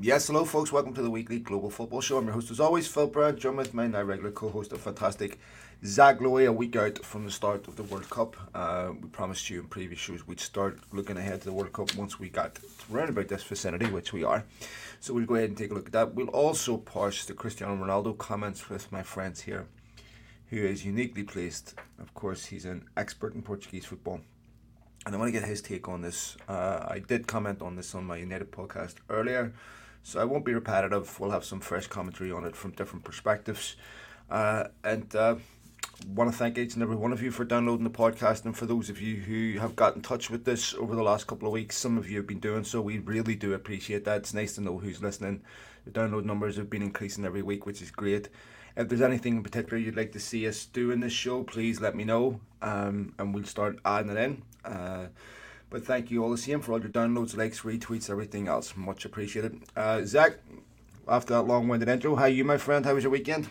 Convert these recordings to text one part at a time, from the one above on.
Yes, hello, folks. Welcome to the weekly Global Football Show. I'm your host, as always, Phil Brown. Joined with my now regular co-host, the fantastic Zach Lowy. A week out from the start of the World Cup, uh, we promised you in previous shows we'd start looking ahead to the World Cup once we got around about this vicinity, which we are. So we'll go ahead and take a look at that. We'll also parse the Cristiano Ronaldo comments with my friends here, who is uniquely placed. Of course, he's an expert in Portuguese football and I want to get his take on this. Uh, I did comment on this on my United podcast earlier, so I won't be repetitive. We'll have some fresh commentary on it from different perspectives. Uh, and uh, want to thank each and every one of you for downloading the podcast. And for those of you who have got in touch with this over the last couple of weeks, some of you have been doing so. We really do appreciate that. It's nice to know who's listening. The download numbers have been increasing every week, which is great. If there's anything in particular you'd like to see us do in this show, please let me know, um, and we'll start adding it in. Uh, but thank you all the same for all your downloads, likes, retweets, everything else. Much appreciated. Uh, Zach, after that long-winded intro, how are you, my friend? How was your weekend?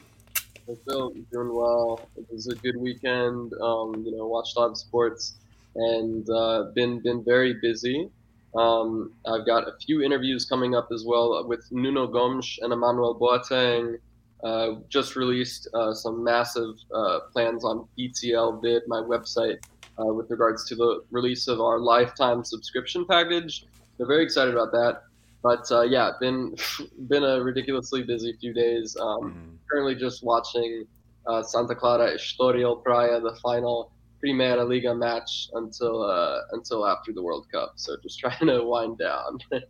I feel doing well. It was a good weekend. Um, you know, watched a lot of sports and uh, been been very busy. Um, I've got a few interviews coming up as well with Nuno Gomes and Emmanuel Boateng. Uh, just released uh, some massive uh, plans on ETL Vid, my website, uh, with regards to the release of our lifetime subscription package. They're very excited about that. But uh, yeah, been been a ridiculously busy few days. Um, mm-hmm. Currently just watching uh, Santa Clara Estoril Praia, the final Primeira Liga match until uh, until after the World Cup. So just trying to wind down.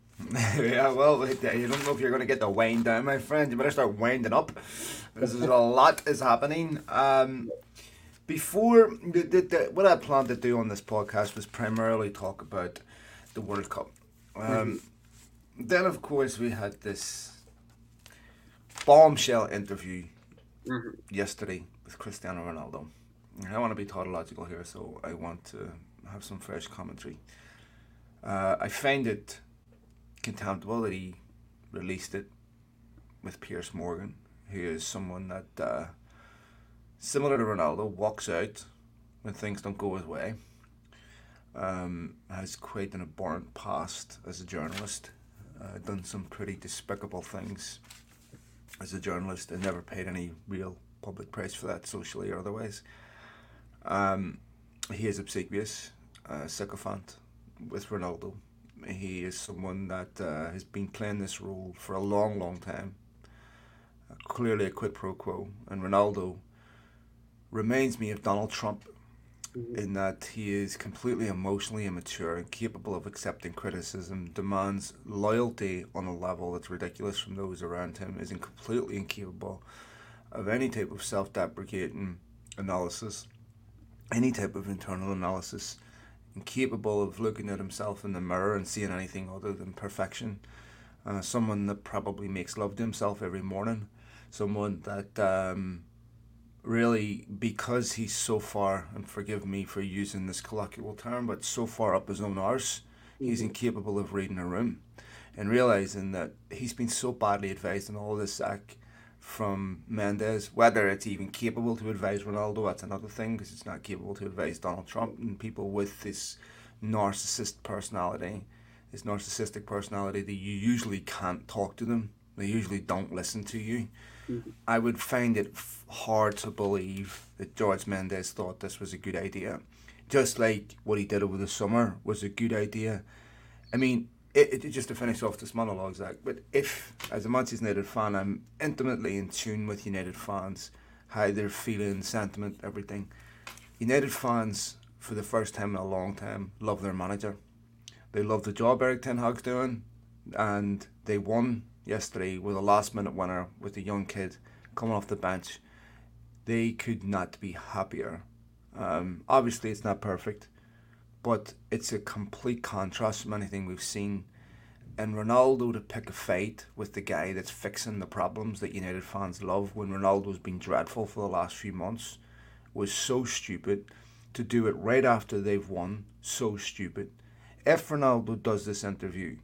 yeah, well, you don't know if you're going to get the wind down, my friend. You better start winding up. This is a lot is happening. Um, before the, the, the, what I planned to do on this podcast was primarily talk about the World Cup. Um, mm-hmm. Then, of course, we had this bombshell interview mm-hmm. yesterday with Cristiano Ronaldo. I want to be tautological here, so I want to have some fresh commentary. Uh, I find it contemptible that he released it with Piers Morgan, who is someone that, uh, similar to Ronaldo, walks out when things don't go his way. Um, has quite an abhorrent past as a journalist, uh, done some pretty despicable things as a journalist, and never paid any real public price for that, socially or otherwise. Um, he is obsequious, uh, sycophant with Ronaldo. He is someone that uh, has been playing this role for a long, long time. Uh, clearly a quid pro quo. And Ronaldo reminds me of Donald Trump mm-hmm. in that he is completely emotionally immature, incapable of accepting criticism, demands loyalty on a level that's ridiculous from those around him, is completely incapable of any type of self deprecating analysis any type of internal analysis, incapable of looking at himself in the mirror and seeing anything other than perfection. Uh, someone that probably makes love to himself every morning. Someone that um, really, because he's so far, and forgive me for using this colloquial term, but so far up his own arse, mm-hmm. he's incapable of reading a room and realizing that he's been so badly advised on all this, Zach, from Mendes. Whether it's even capable to advise Ronaldo, that's another thing because it's not capable to advise Donald Trump and people with this narcissist personality, this narcissistic personality that you usually can't talk to them. They usually don't listen to you. Mm-hmm. I would find it f- hard to believe that George Mendes thought this was a good idea. Just like what he did over the summer was a good idea. I mean, it, it, just to finish off this monologue, Zach, but if, as a Manchester United fan, I'm intimately in tune with United fans, how they're feeling, sentiment, everything. United fans, for the first time in a long time, love their manager. They love the job Erik Ten Hag's doing, and they won yesterday with a last minute winner with a young kid coming off the bench. They could not be happier. Um, obviously, it's not perfect but it's a complete contrast from anything we've seen. And Ronaldo to pick a fight with the guy that's fixing the problems that United fans love when Ronaldo's been dreadful for the last few months was so stupid. To do it right after they've won, so stupid. If Ronaldo does this interview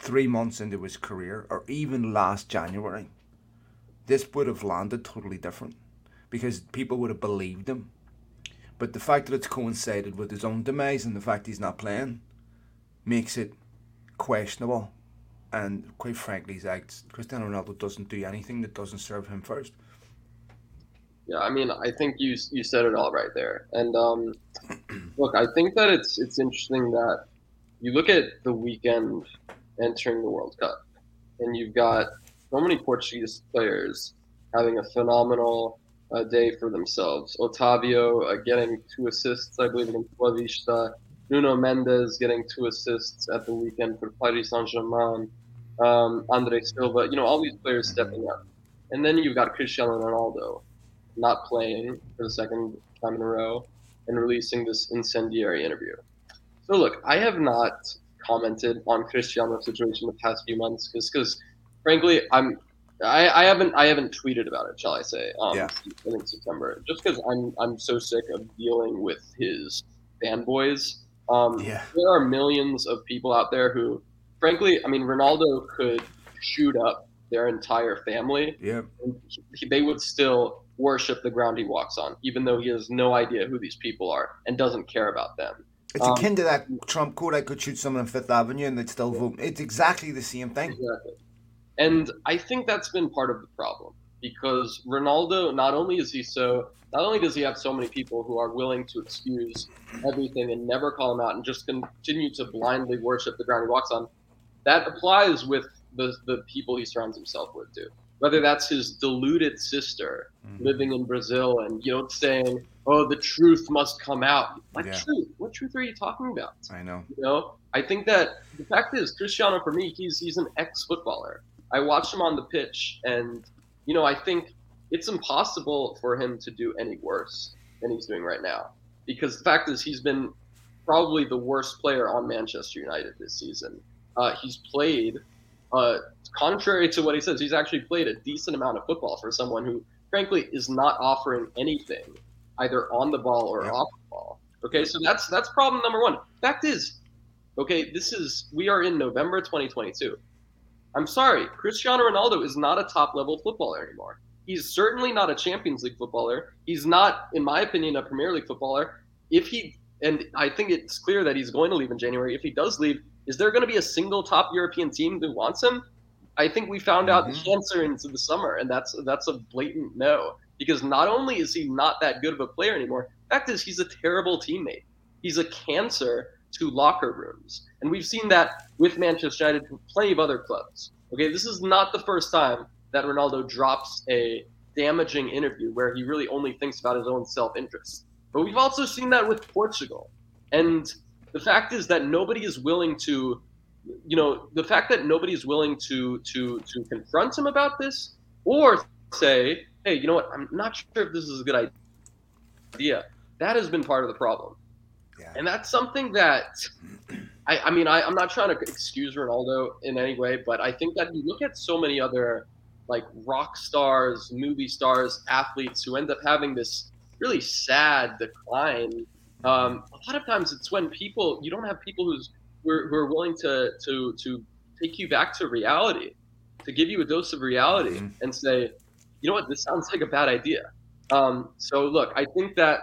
three months into his career, or even last January, this would have landed totally different because people would have believed him but the fact that it's coincided with his own demise and the fact he's not playing makes it questionable. and quite frankly, Zach, Cristiano Ronaldo doesn't do anything that doesn't serve him first. Yeah, I mean, I think you you said it all right there. And um, look, I think that it's it's interesting that you look at the weekend entering the World Cup, and you've got so many Portuguese players having a phenomenal uh, day for themselves. Otavio uh, getting two assists, I believe, against Boavista. Nuno Mendes getting two assists at the weekend for Paris Saint Germain. Um, Andre Silva, you know, all these players stepping up. And then you've got Cristiano Ronaldo not playing for the second time in a row and releasing this incendiary interview. So, look, I have not commented on Cristiano's situation the past few months because, frankly, I'm I, I haven't I haven't tweeted about it, shall I say? Um, yeah. In September, just because I'm I'm so sick of dealing with his fanboys. Um, yeah. There are millions of people out there who, frankly, I mean, Ronaldo could shoot up their entire family. Yeah. they would still worship the ground he walks on, even though he has no idea who these people are and doesn't care about them. It's um, akin to that Trump quote, I could shoot someone on Fifth Avenue and they'd still vote. It's exactly the same thing. Exactly. And I think that's been part of the problem because Ronaldo, not only is he so, not only does he have so many people who are willing to excuse everything and never call him out and just continue to blindly worship the ground he walks on, that applies with the, the people he surrounds himself with too. Whether that's his deluded sister mm-hmm. living in Brazil and you know saying, "Oh, the truth must come out." Like yeah. truth? What truth are you talking about? I know. You know, I think that the fact is, Cristiano for me, he's he's an ex-footballer. I watched him on the pitch, and you know, I think it's impossible for him to do any worse than he's doing right now. Because the fact is, he's been probably the worst player on Manchester United this season. Uh, he's played, uh, contrary to what he says, he's actually played a decent amount of football for someone who, frankly, is not offering anything, either on the ball or yeah. off the ball. Okay, so that's that's problem number one. Fact is, okay, this is we are in November 2022. I'm sorry, Cristiano Ronaldo is not a top level footballer anymore. He's certainly not a Champions League footballer. He's not, in my opinion, a Premier League footballer. If he, and I think it's clear that he's going to leave in January. If he does leave, is there going to be a single top European team that wants him? I think we found mm-hmm. out the answer into the summer, and that's that's a blatant no. Because not only is he not that good of a player anymore, fact is he's a terrible teammate. He's a cancer to locker rooms. And we've seen that with Manchester United and plenty of other clubs. Okay, this is not the first time that Ronaldo drops a damaging interview where he really only thinks about his own self interest. But we've also seen that with Portugal. And the fact is that nobody is willing to you know, the fact that nobody is willing to to to confront him about this or say, hey, you know what, I'm not sure if this is a good idea. That has been part of the problem. Yeah. And that's something that I, I mean, I, I'm not trying to excuse Ronaldo in any way, but I think that you look at so many other like rock stars, movie stars, athletes who end up having this really sad decline. Um, a lot of times it's when people you don't have people who's who are, who are willing to to to take you back to reality, to give you a dose of reality mm-hmm. and say, you know what, this sounds like a bad idea. Um, so look, I think that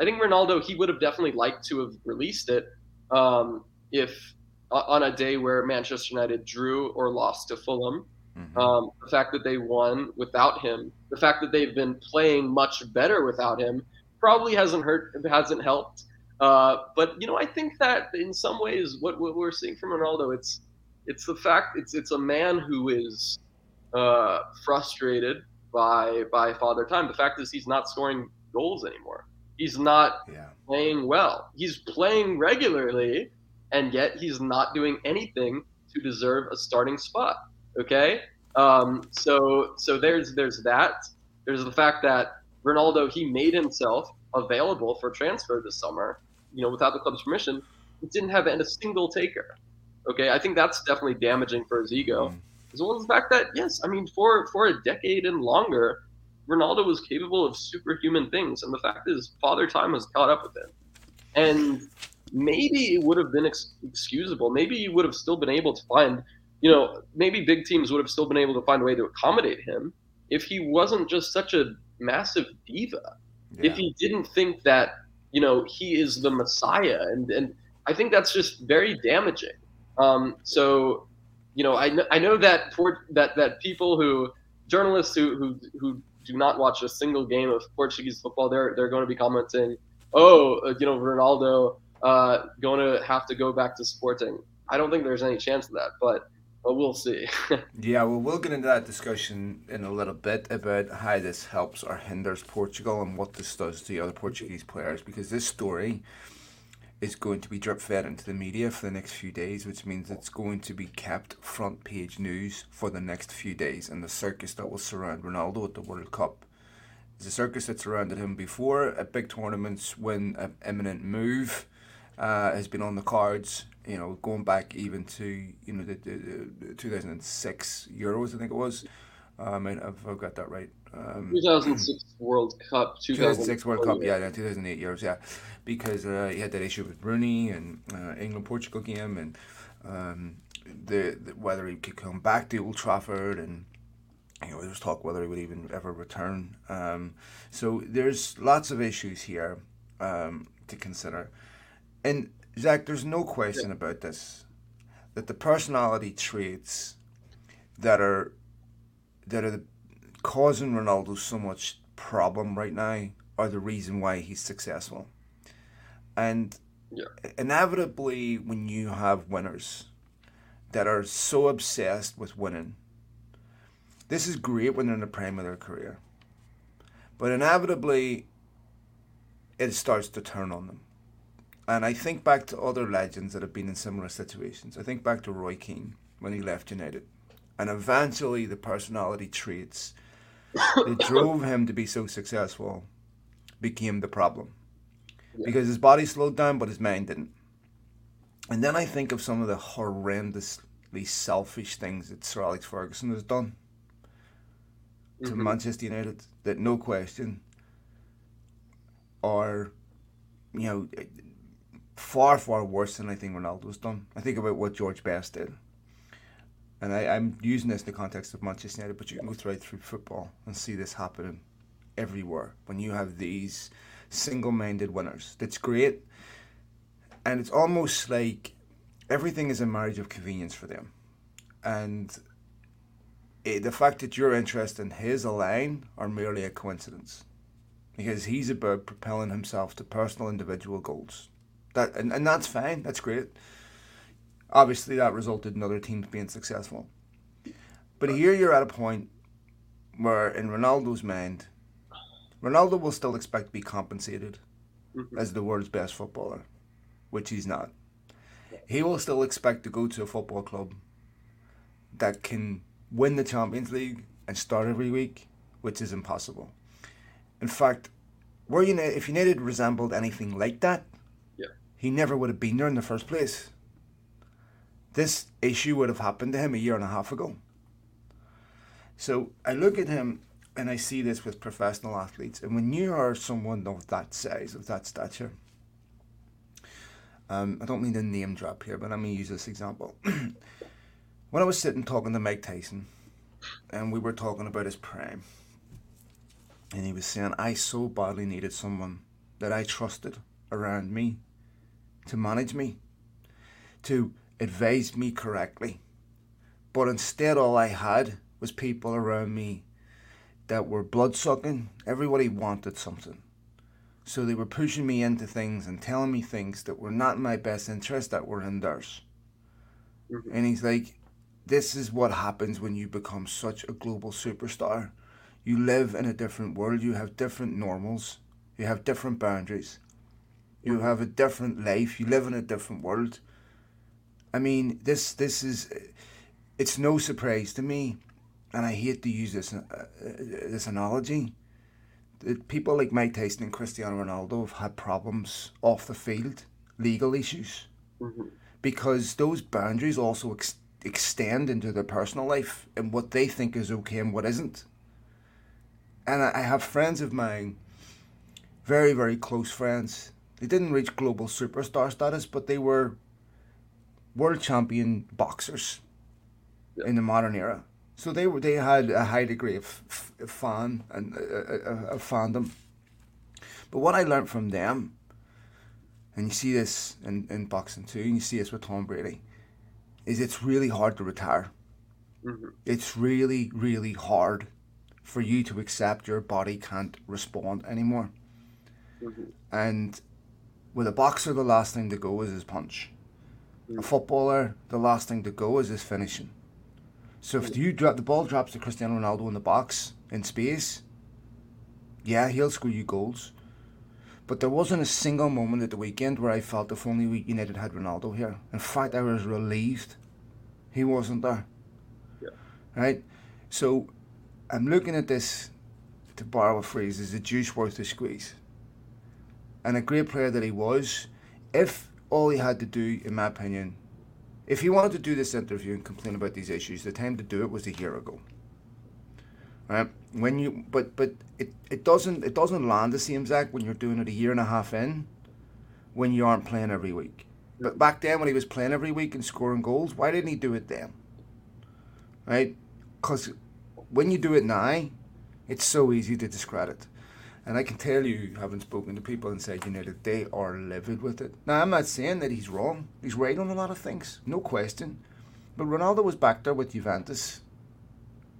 I think Ronaldo he would have definitely liked to have released it um, if on a day where Manchester United drew or lost to Fulham. Mm-hmm. Um, the fact that they won without him, the fact that they've been playing much better without him, probably hasn't hurt, hasn't helped. Uh, but you know, I think that in some ways, what, what we're seeing from Ronaldo, it's it's the fact it's it's a man who is uh, frustrated by by father time. The fact is, he's not scoring goals anymore. He's not yeah. playing well. He's playing regularly, and yet he's not doing anything to deserve a starting spot. Okay, um, so so there's there's that. There's the fact that Ronaldo he made himself available for transfer this summer. You know, without the club's permission, it didn't have a single taker. Okay, I think that's definitely damaging for his ego, mm. as well as the fact that yes, I mean for for a decade and longer, Ronaldo was capable of superhuman things, and the fact is, Father Time has caught up with him. And maybe it would have been ex- excusable. Maybe you would have still been able to find, you know, maybe big teams would have still been able to find a way to accommodate him if he wasn't just such a massive diva. Yeah. If he didn't think that, you know, he is the Messiah, and and I think that's just very damaging. Um, so you know, I I know that for, that that people who journalists who who who do not watch a single game of Portuguese football, they're they're going to be commenting, oh, uh, you know, Ronaldo uh, going to have to go back to Sporting. I don't think there's any chance of that, but but we'll see. yeah, well, we'll get into that discussion in a little bit about how this helps or hinders Portugal and what this does to the other Portuguese players because this story is going to be drip fed into the media for the next few days, which means it's going to be kept front page news for the next few days. And the circus that will surround Ronaldo at the World Cup is a circus that surrounded him before at big tournaments when an imminent move uh, has been on the cards. You know, going back even to you know the, the, the 2006 Euros, I think it was. Uh, I mean, I've, I've got that right. Um, 2006 World Cup. 2006 World Cup, yeah, yeah 2008 Euros, yeah, because uh, he had that issue with Rooney and uh, England Portugal game, and um, the, the, whether he could come back to Old Trafford, and you know there was talk whether he would even ever return. Um, so there's lots of issues here um, to consider. And Zach, there's no question about this that the personality traits that are that are the, causing Ronaldo so much problem right now are the reason why he's successful. And yeah. inevitably, when you have winners that are so obsessed with winning, this is great when they're in the prime of their career. But inevitably, it starts to turn on them. And I think back to other legends that have been in similar situations. I think back to Roy Keane when he left United. And eventually, the personality traits that drove him to be so successful became the problem. Yeah. Because his body slowed down, but his mind didn't. And then I think of some of the horrendously selfish things that Sir Alex Ferguson has done to mm-hmm. Manchester United that, no question, are, you know, far, far worse than I think Ronaldo's done. I think about what George Best did. And I, I'm using this in the context of Manchester United, but you can go right through football and see this happening everywhere when you have these single minded winners. That's great. And it's almost like everything is a marriage of convenience for them. And it, the fact that your interest and his align are merely a coincidence. Because he's about propelling himself to personal individual goals. That and, and that's fine. That's great. Obviously, that resulted in other teams being successful. But here you're at a point where, in Ronaldo's mind, Ronaldo will still expect to be compensated mm-hmm. as the world's best footballer, which he's not. He will still expect to go to a football club that can win the Champions League and start every week, which is impossible. In fact, were United, if United resembled anything like that, he never would have been there in the first place. This issue would have happened to him a year and a half ago. So I look at him and I see this with professional athletes. And when you are someone of that size, of that stature, um, I don't mean to name drop here, but let me use this example. when I was sitting talking to Mike Tyson, and we were talking about his prime, and he was saying, I so badly needed someone that I trusted around me to manage me, to advise me correctly. But instead, all I had was people around me that were blood sucking. Everybody wanted something. So they were pushing me into things and telling me things that were not in my best interest, that were in theirs. Mm-hmm. And he's like, this is what happens when you become such a global superstar. You live in a different world, you have different normals, you have different boundaries. You have a different life. You live in a different world. I mean, this this is it's no surprise to me, and I hate to use this uh, uh, this analogy. That people like Mike Tyson and Cristiano Ronaldo have had problems off the field, legal issues, mm-hmm. because those boundaries also ex- extend into their personal life and what they think is okay and what isn't. And I, I have friends of mine, very very close friends, they didn't reach global superstar status, but they were world champion boxers yeah. in the modern era. So they were they had a high degree of f- fan and uh, uh, uh, fandom. But what I learned from them, and you see this in, in boxing too, and you see this with Tom Brady, is it's really hard to retire. Mm-hmm. It's really, really hard for you to accept your body can't respond anymore. Mm-hmm. And with a boxer, the last thing to go is his punch. Mm-hmm. A footballer, the last thing to go is his finishing. So if you drop the ball drops to Cristiano Ronaldo in the box in space, yeah, he'll score you goals. But there wasn't a single moment at the weekend where I felt if only United had Ronaldo here. In fact, I was relieved he wasn't there. Yeah. Right? So I'm looking at this, to borrow a phrase, is the juice worth the squeeze? And a great player that he was, if all he had to do, in my opinion, if he wanted to do this interview and complain about these issues, the time to do it was a year ago. Right? When you but but it, it doesn't it doesn't land the same Zach when you're doing it a year and a half in when you aren't playing every week. But back then when he was playing every week and scoring goals, why didn't he do it then? Right? Because when you do it now, it's so easy to discredit. And I can tell you, having spoken to people inside United, they are livid with it. Now, I'm not saying that he's wrong. He's right on a lot of things, no question. But Ronaldo was back there with Juventus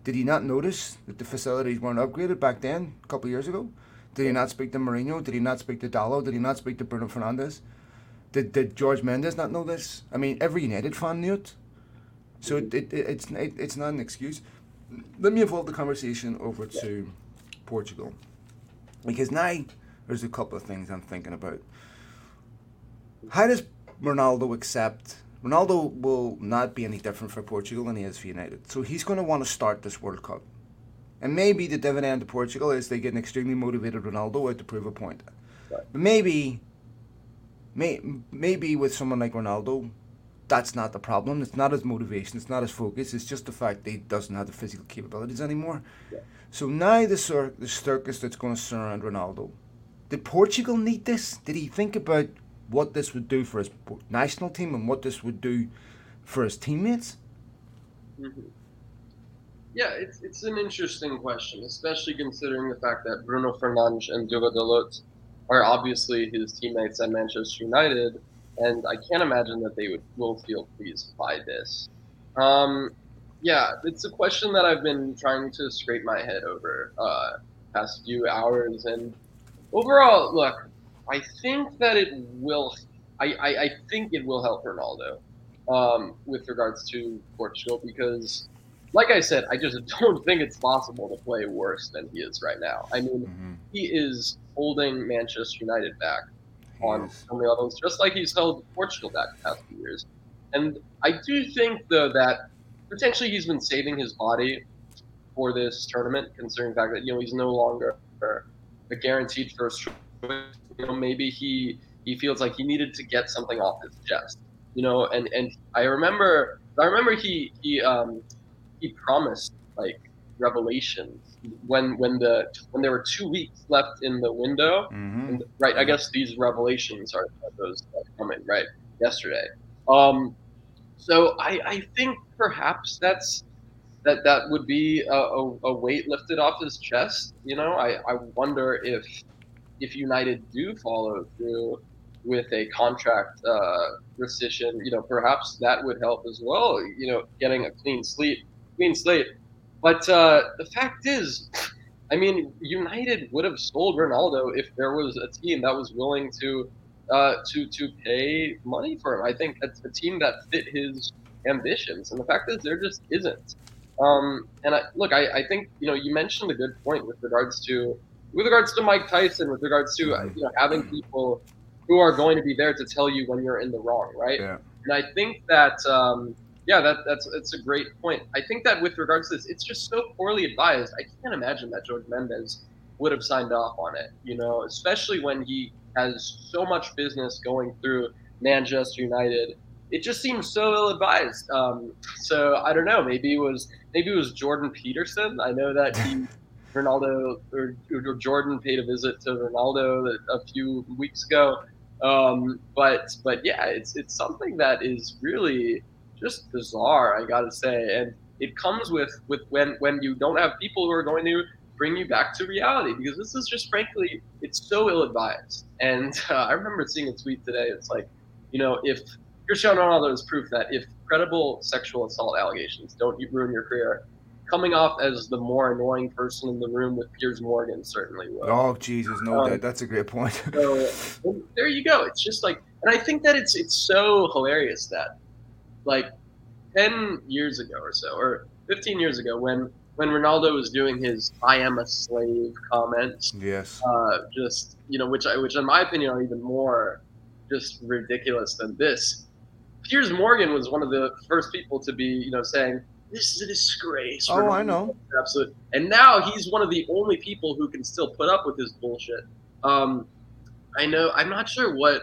did he not notice that the facilities weren't upgraded back then, a couple of years ago? Did he not speak to Mourinho? Did he not speak to Dalot? Did he not speak to Bruno Fernandes? Did, did George Mendes not know this? I mean, every United fan knew it. So it, it, it's, it, it's not an excuse. Let me evolve the conversation over to Portugal. Because now there's a couple of things I'm thinking about. How does Ronaldo accept Ronaldo will not be any different for Portugal than he is for United. So he's going to want to start this World Cup. And maybe the dividend to Portugal is they get an extremely motivated Ronaldo out to prove a point. Right. But maybe, may, maybe with someone like Ronaldo, that's not the problem. It's not his motivation. It's not his focus. It's just the fact that he doesn't have the physical capabilities anymore. Yeah. So now the, cir- the circus that's going to surround Ronaldo. Did Portugal need this? Did he think about what this would do for his national team and what this would do for his teammates? Mm-hmm. Yeah, it's, it's an interesting question, especially considering the fact that Bruno Fernandes and Diogo Dalot are obviously his teammates at Manchester United, and I can't imagine that they would will feel pleased by this. Um, yeah, it's a question that I've been trying to scrape my head over uh, past few hours, and overall, look, I think that it will. I, I, I think it will help Ronaldo um, with regards to Portugal because, like I said, I just don't think it's possible to play worse than he is right now. I mean, mm-hmm. he is holding Manchester United back on so many levels, just like he's held Portugal back the past few years. And I do think, though, that potentially he's been saving his body for this tournament, considering the fact that you know he's no longer a guaranteed first you know, maybe he he feels like he needed to get something off his chest. You know, and and I remember I remember he he um he promised like revelations when when the when there were two weeks left in the window. Mm-hmm. And, right, I guess these revelations are those coming right yesterday. Um, so I I think perhaps that's that that would be a, a, a weight lifted off his chest. You know, I I wonder if if United do follow through with a contract uh, rescission, you know, perhaps that would help as well. You know, getting a clean slate, clean slate. But uh, the fact is, I mean, United would have sold Ronaldo if there was a team that was willing to uh, to to pay money for him. I think a team that fit his ambitions, and the fact is, there just isn't. Um, and I, look, I, I think you know you mentioned a good point with regards to with regards to Mike Tyson, with regards to you know having people who are going to be there to tell you when you're in the wrong, right? Yeah. And I think that um, yeah, that that's that's a great point. I think that with regards to this, it's just so poorly advised. I can't imagine that George Mendes would have signed off on it. You know, especially when he has so much business going through Manchester United. It just seems so ill advised. Um, so I don't know. Maybe it was maybe it was Jordan Peterson. I know that he Ronaldo or, or, Jordan paid a visit to Ronaldo a few weeks ago. Um, but but yeah, it's it's something that is really just bizarre. I gotta say, and it comes with with when when you don't have people who are going to bring you back to reality because this is just frankly it's so ill advised. And uh, I remember seeing a tweet today. It's like, you know, if Cristiano Ronaldo is proof that if credible sexual assault allegations. Don't ruin your career. Coming off as the more annoying person in the room with Piers Morgan certainly will. Oh Jesus, no, um, that's a great point. so there you go. It's just like, and I think that it's it's so hilarious that, like, ten years ago or so, or fifteen years ago, when when Ronaldo was doing his "I am a slave" comments. Yes. Uh, just you know, which I, which in my opinion are even more just ridiculous than this. Piers Morgan was one of the first people to be, you know, saying this is a disgrace. Oh, Ronaldo. I know. Absolutely. And now he's one of the only people who can still put up with this bullshit. Um, I know. I'm not sure what,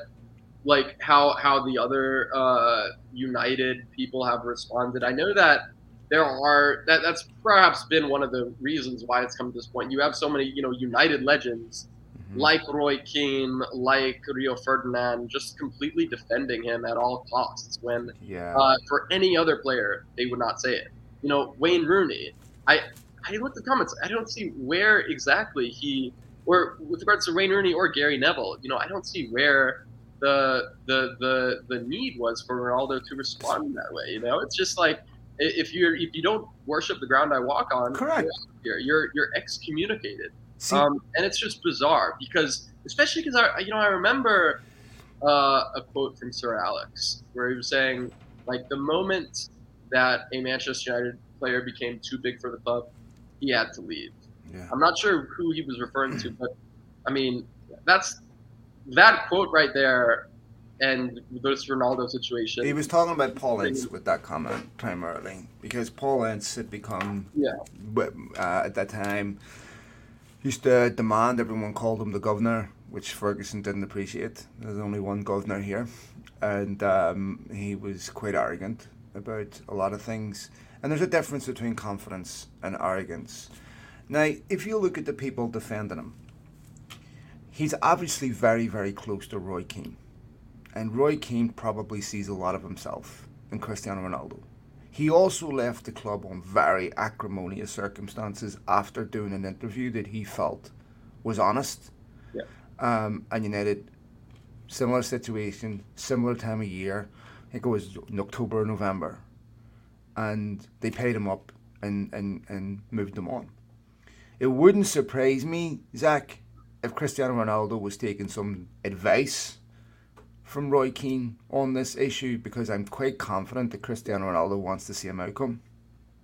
like, how how the other uh, United people have responded. I know that there are that that's perhaps been one of the reasons why it's come to this point. You have so many, you know, United legends mm-hmm. like Roy Keane, like Rio Ferdinand, just completely defending him at all costs. When yeah. uh, for any other player, they would not say it. You know, Wayne Rooney. I I looked at the comments. I don't see where exactly he, or with regards to Wayne Rooney or Gary Neville. You know, I don't see where the the the the need was for Ronaldo to respond in that way. You know, it's just like if you're if you don't worship the ground I walk on, correct, you're you're, you're excommunicated. Um, and it's just bizarre because, especially because I you know I remember uh, a quote from Sir Alex where he was saying like the moment that a Manchester United player became too big for the club, he had to leave. Yeah. I'm not sure who he was referring to, but I mean that's that quote right there and this Ronaldo situation. He was talking about Paul Ince with that comment primarily because Paul Ince had become, yeah, uh, at that time, used to demand everyone called him the governor, which Ferguson didn't appreciate. There's only one governor here, and um, he was quite arrogant about a lot of things. And there's a difference between confidence and arrogance. Now, if you look at the people defending him, he's obviously very, very close to Roy Keane and Roy Keane probably sees a lot of himself in Cristiano Ronaldo. He also left the club on very acrimonious circumstances after doing an interview that he felt was honest. Yeah. Um, and United, similar situation, similar time of year. I think it was October or November. And they paid him up and, and, and moved him on. It wouldn't surprise me, Zach, if Cristiano Ronaldo was taking some advice from Roy Keane on this issue because I'm quite confident that Cristiano Ronaldo wants the same outcome.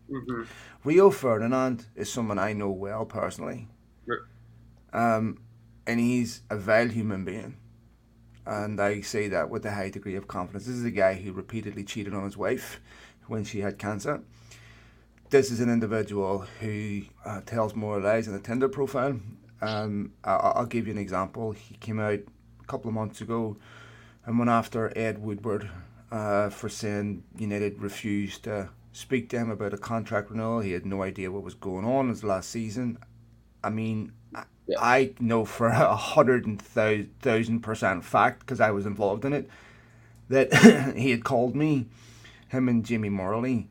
Mm-hmm. Rio Ferdinand is someone I know well personally. Um, and he's a vile human being. And I say that with a high degree of confidence. This is a guy who repeatedly cheated on his wife when she had cancer. This is an individual who uh, tells more lies in a Tinder profile. Um, I- I'll give you an example. He came out a couple of months ago and went after Ed Woodward uh, for saying United refused to speak to him about a contract renewal. He had no idea what was going on his last season. I mean, yeah. I know for a hundred and thousand percent fact because I was involved in it that he had called me, him and Jimmy Morley,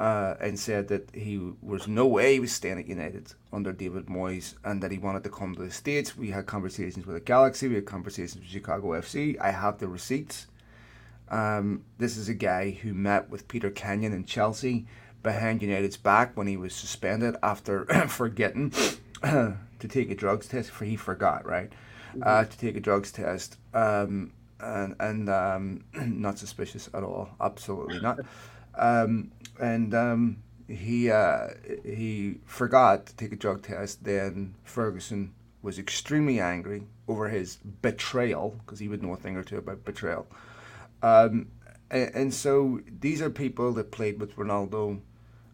uh, and said that he was no way he was staying at United under David Moyes and that he wanted to come to the States. We had conversations with the Galaxy, we had conversations with Chicago FC. I have the receipts. Um, this is a guy who met with Peter Kenyon in Chelsea behind United's back when he was suspended after forgetting to take a drugs test. For he forgot, right? Mm-hmm. Uh, to take a drugs test. Um, and and um, not suspicious at all. Absolutely not. Um, and um, he uh, he forgot to take a drug test. Then Ferguson was extremely angry over his betrayal because he would know a thing or two about betrayal. Um, and, and, so these are people that played with Ronaldo.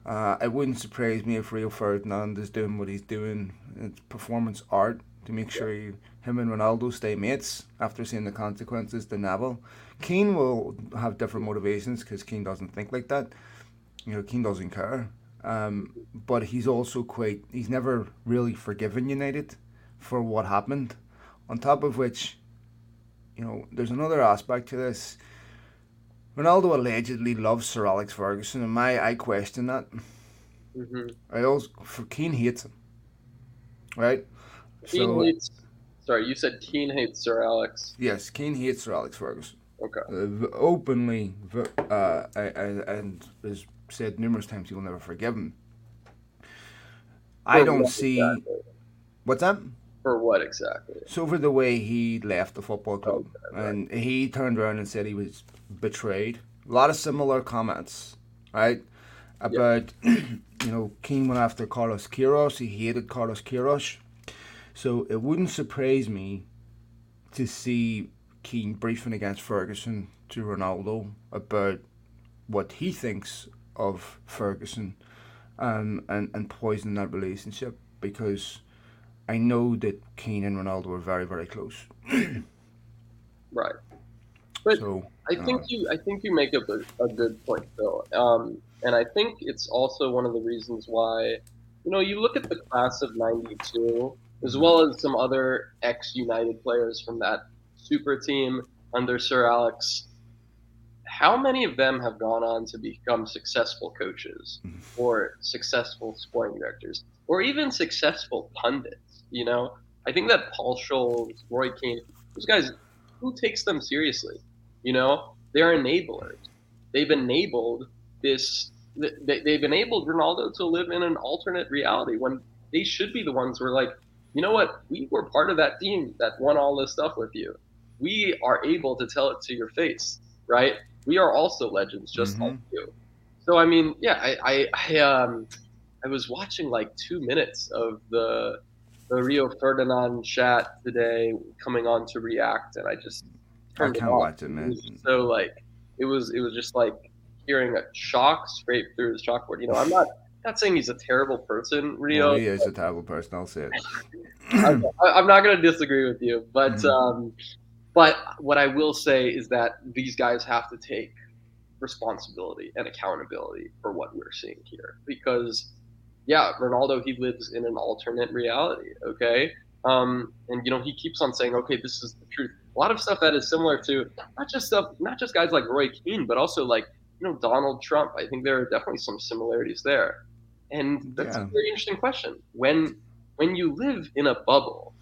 Uh, it wouldn't surprise me if Rio Ferdinand is doing what he's doing. It's performance art to make sure him and Ronaldo stay mates after seeing the consequences to Neville. Keane will have different motivations because Keane doesn't think like that. You know, Keane doesn't care. Um, but he's also quite, he's never really forgiven United for what happened. On top of which, you know, there's another aspect to this. Ronaldo allegedly loves Sir Alex Ferguson, and my I question that. Mm-hmm. I also for Keane hates him, right? Keane so, hates. Sorry, you said Keane hates Sir Alex. Yes, Keane hates Sir Alex Ferguson. Okay. Uh, openly, uh, and, and has said numerous times he will never forgive him. I don't see. Exactly? What's that? For what exactly? So for the way he left the football club, okay, right. and he turned around and said he was betrayed. A lot of similar comments, right? About you know, Keane went after Carlos Queiroz. He hated Carlos Queiroz. So it wouldn't surprise me to see Keane briefing against Ferguson to Ronaldo about what he thinks of Ferguson um, and, and poisoning that relationship because I know that Keane and Ronaldo were very, very close. right. But so, I think uh, you I think you make up a, a good point though. Um, and I think it's also one of the reasons why you know, you look at the class of 92 as well as some other ex United players from that super team under Sir Alex. How many of them have gone on to become successful coaches mm-hmm. or successful sporting directors or even successful pundits? You know, I think that Paul Scholes, Roy Keane, those guys, who takes them seriously? You know, they're enablers. They've enabled this. They've enabled Ronaldo to live in an alternate reality when they should be the ones who are like, you know what? We were part of that team that won all this stuff with you. We are able to tell it to your face, right? We are also legends, just mm-hmm. like you. So I mean, yeah, I, I, I, um, I was watching like two minutes of the the Rio Ferdinand chat today, coming on to React, and I just turned I can't it watch it, man. It so like, it was it was just like hearing a chalk scrape through his chalkboard. You know, I'm not not saying he's a terrible person, Rio. Well, he is a terrible person. I'll say it. I'm, I'm not going to disagree with you, but mm-hmm. um, but what I will say is that these guys have to take responsibility and accountability for what we're seeing here, because yeah, Ronaldo he lives in an alternate reality. Okay, um, and you know he keeps on saying, okay, this is the truth. A lot of stuff that is similar to not just stuff, not just guys like Roy Keane, but also like you know Donald Trump. I think there are definitely some similarities there. And that's yeah. a very interesting question. When when you live in a bubble,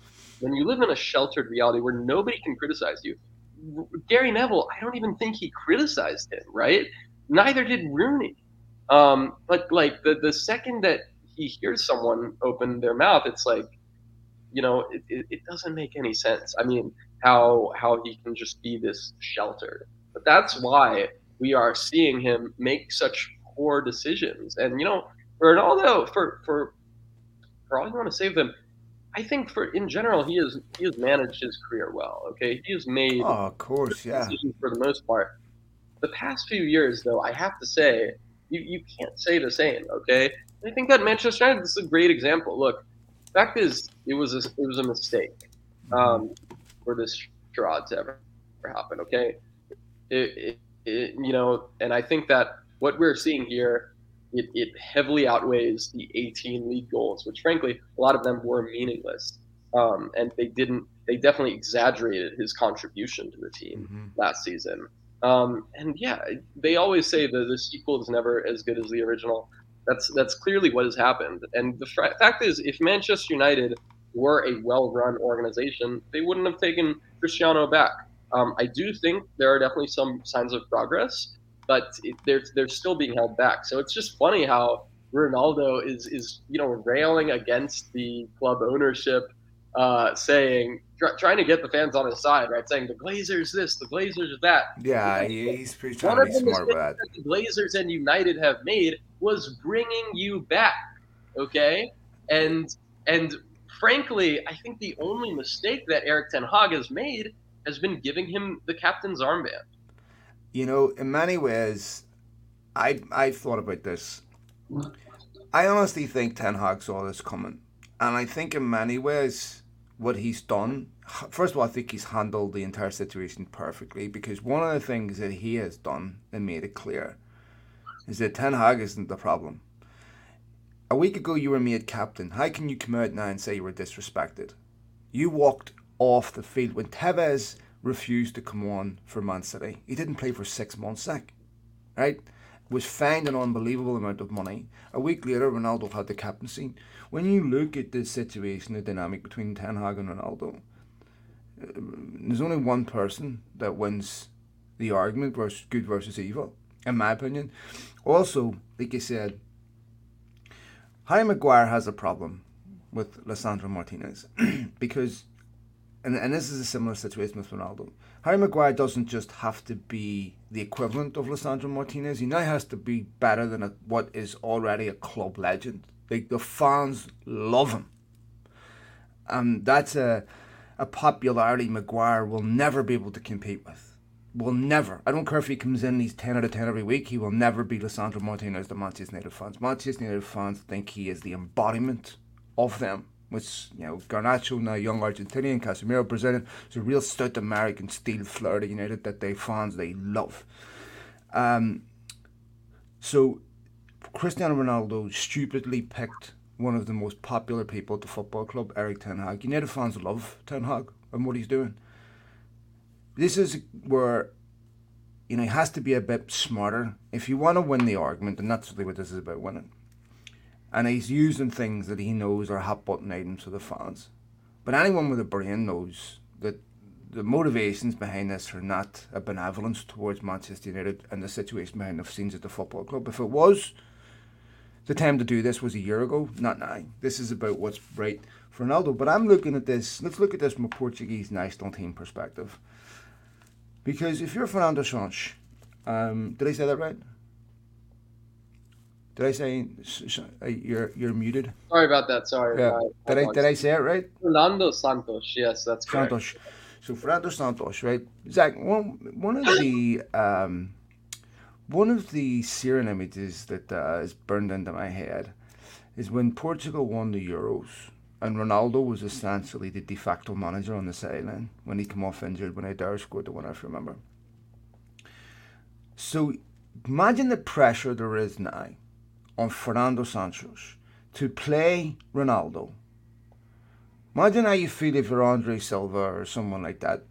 when you live in a sheltered reality where nobody can criticize you, Gary Neville, I don't even think he criticized him, right? Neither did Rooney. Um, but like the the second that he hears someone open their mouth, it's like, you know, it, it, it doesn't make any sense. I mean, how how he can just be this sheltered. But that's why we are seeing him make such poor decisions. And you know, Ronaldo, for for for all you want to save them, I think for in general he has he has managed his career well. Okay, he has made oh, of course, yeah, for the most part. The past few years, though, I have to say, you, you can't say the same. Okay, I think that Manchester United is a great example. Look, fact is, it was a, it was a mistake um, for this draw to ever happen. Okay, it, it, it, you know, and I think that what we're seeing here it, it heavily outweighs the 18 league goals, which frankly, a lot of them were meaningless. Um, and they didn't, they definitely exaggerated his contribution to the team mm-hmm. last season. Um, and yeah, they always say that the sequel is never as good as the original. That's that's clearly what has happened. And the fra- fact is, if Manchester United were a well-run organization, they wouldn't have taken Cristiano back. Um, I do think there are definitely some signs of progress, but it, they're they're still being held back. So it's just funny how Ronaldo is is you know railing against the club ownership, uh, saying tr- trying to get the fans on his side, right? Saying the Glazers this, the Glazers that. Yeah, he's pretty trying to be smart with that. The Glazers and United have made was bringing you back, okay, and and frankly, I think the only mistake that Erik Ten Hag has made has been giving him the captain's armband. You know, in many ways, I I thought about this. I honestly think Ten Hag saw this coming, and I think in many ways what he's done. First of all, I think he's handled the entire situation perfectly because one of the things that he has done and made it clear is that Ten Hag isn't the problem. A week ago, you were made captain. How can you come out now and say you were disrespected? You walked off the field when Tevez refused to come on for Man City. He didn't play for six months, Zach. Right? Was fined an unbelievable amount of money. A week later, Ronaldo had the captaincy. When you look at the situation, the dynamic between Ten Hag and Ronaldo, uh, there's only one person that wins the argument versus good versus evil, in my opinion. Also, like I said, Harry Maguire has a problem with Lisandro Martinez because, and, and this is a similar situation with Ronaldo. Harry Maguire doesn't just have to be the equivalent of Lisandro Martinez. He now has to be better than a, what is already a club legend. Like the fans love him, and that's a a popularity Maguire will never be able to compete with. Will never. I don't care if he comes in, he's 10 out of 10 every week, he will never be Lisandro Martinez, the Manchester United fans. Manchester United fans think he is the embodiment of them. Which, you know, Garnacho, now young Argentinian, Casemiro, Brazilian, it's a real stout American steel Florida United that they fans, they love. Um, so, Cristiano Ronaldo stupidly picked one of the most popular people at the football club, Erik Ten Hag. United fans love Ten Hag and what he's doing. This is where you know he has to be a bit smarter if you want to win the argument, and that's really what this is about winning. And he's using things that he knows are hot button items for the fans. But anyone with a brain knows that the motivations behind this are not a benevolence towards Manchester United and the situation behind the scenes at the football club. If it was, the time to do this was a year ago, not now. This is about what's right for Ronaldo. But I'm looking at this, let's look at this from a Portuguese national team perspective. Because if you're Fernando Santos, um, did I say that right? Did I say uh, you're you're muted? Sorry about that. Sorry. Yeah. Did I did I say it right? Fernando Santos. Yes, that's correct. Santos. So Fernando Santos, right? Zach, one one of the um, one of the searing images that uh, is burned into my head is when Portugal won the Euros and Ronaldo was essentially the de facto manager on the sideline when he came off injured when Eder scored the winner, if you remember. So imagine the pressure there is now on Fernando Santos to play Ronaldo. Imagine how you feel if you're Andre Silva or someone like that.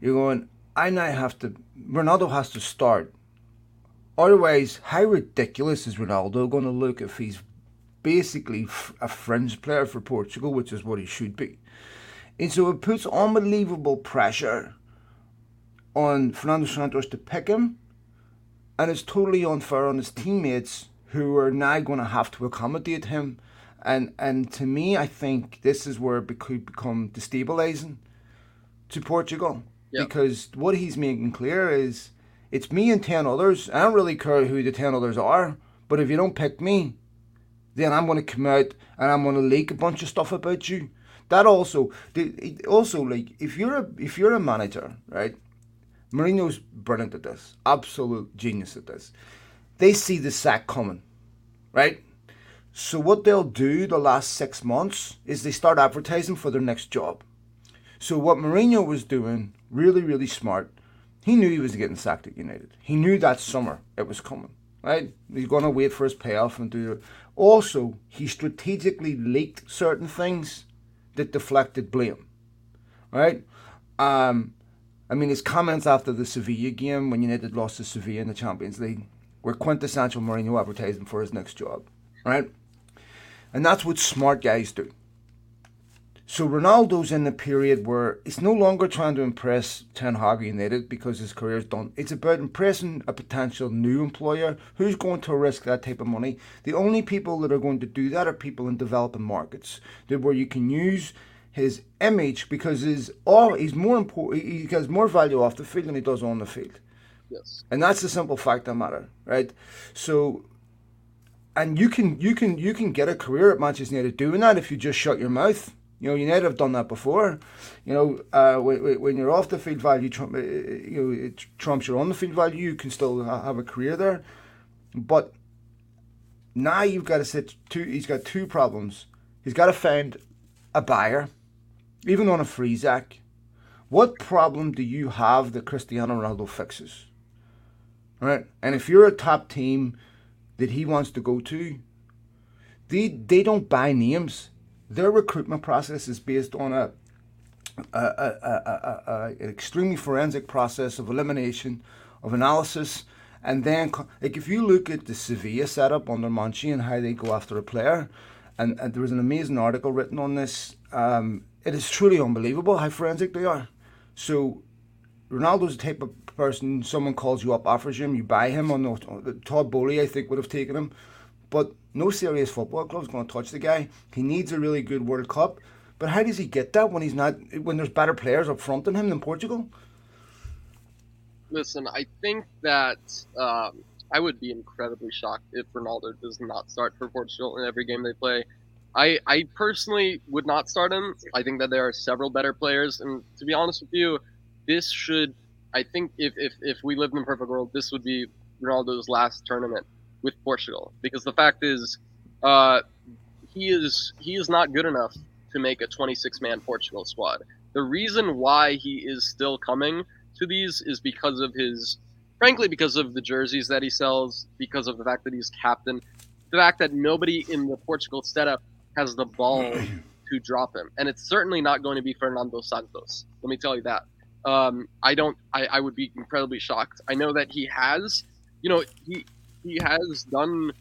You're going, I now have to, Ronaldo has to start Otherwise, how ridiculous is Ronaldo going to look if he's basically a fringe player for Portugal, which is what he should be? And so it puts unbelievable pressure on Fernando Santos to pick him, and it's totally unfair on his teammates who are now going to have to accommodate him. And and to me, I think this is where it could become destabilizing to Portugal yep. because what he's making clear is it's me and 10 others. I don't really care who the 10 others are, but if you don't pick me, then I'm going to come out and I'm going to leak a bunch of stuff about you. That also, also like if you're a if you're a manager, right? Mourinho's brilliant at this, absolute genius at this. They see the sack coming, right? So what they'll do the last six months is they start advertising for their next job. So what Mourinho was doing, really, really smart, he knew he was getting sacked at United. He knew that summer it was coming. Right? He's to wait for his payoff and do it. Also, he strategically leaked certain things that deflected blame. Right? Um, I mean, his comments after the Sevilla game when United lost to Sevilla in the Champions League were quintessential Mourinho advertising for his next job. Right? And that's what smart guys do. So Ronaldo's in the period where he's no longer trying to impress Ten Hag United because his career's done. It's about impressing a potential new employer who's going to risk that type of money. The only people that are going to do that are people in developing markets, where you can use his image because he's all he's more important. He has more value off the field than he does on the field. Yes, and that's the simple fact of the matter, right? So and you can you can you can get a career at Manchester United doing that if you just shut your mouth you know, United have done that before. You know, uh, when, when you're off the field value, trump, uh, you know, it trumps your on the field value. You can still have a career there, but now you've got to sit two. He's got two problems. He's got to find a buyer, even on a free Zach. What problem do you have that Cristiano Ronaldo fixes? Right, and if you're a top team that he wants to go to, they they don't buy names their recruitment process is based on a, a, a, a, an extremely forensic process of elimination, of analysis, and then like if you look at the Sevilla setup under Monchi and how they go after a player, and, and there was an amazing article written on this. Um, it is truly unbelievable how forensic they are. So Ronaldo's the type of person, someone calls you up, offers him, you buy him. On the, Todd Boehly, I think, would have taken him. But no serious football club's going to touch the guy. He needs a really good World Cup. But how does he get that when he's not when there's better players up front than him than Portugal? Listen, I think that um, I would be incredibly shocked if Ronaldo does not start for Portugal in every game they play. I, I personally would not start him. I think that there are several better players, and to be honest with you, this should. I think if, if, if we lived in a perfect world, this would be Ronaldo's last tournament with Portugal because the fact is, uh, he is he is not good enough to make a 26 man Portugal squad. The reason why he is still coming to these is because of his, frankly, because of the jerseys that he sells, because of the fact that he's captain, the fact that nobody in the Portugal setup has the ball to drop him, and it's certainly not going to be Fernando Santos. Let me tell you that. Um, I don't. I, I would be incredibly shocked. I know that he has, you know, he he has done.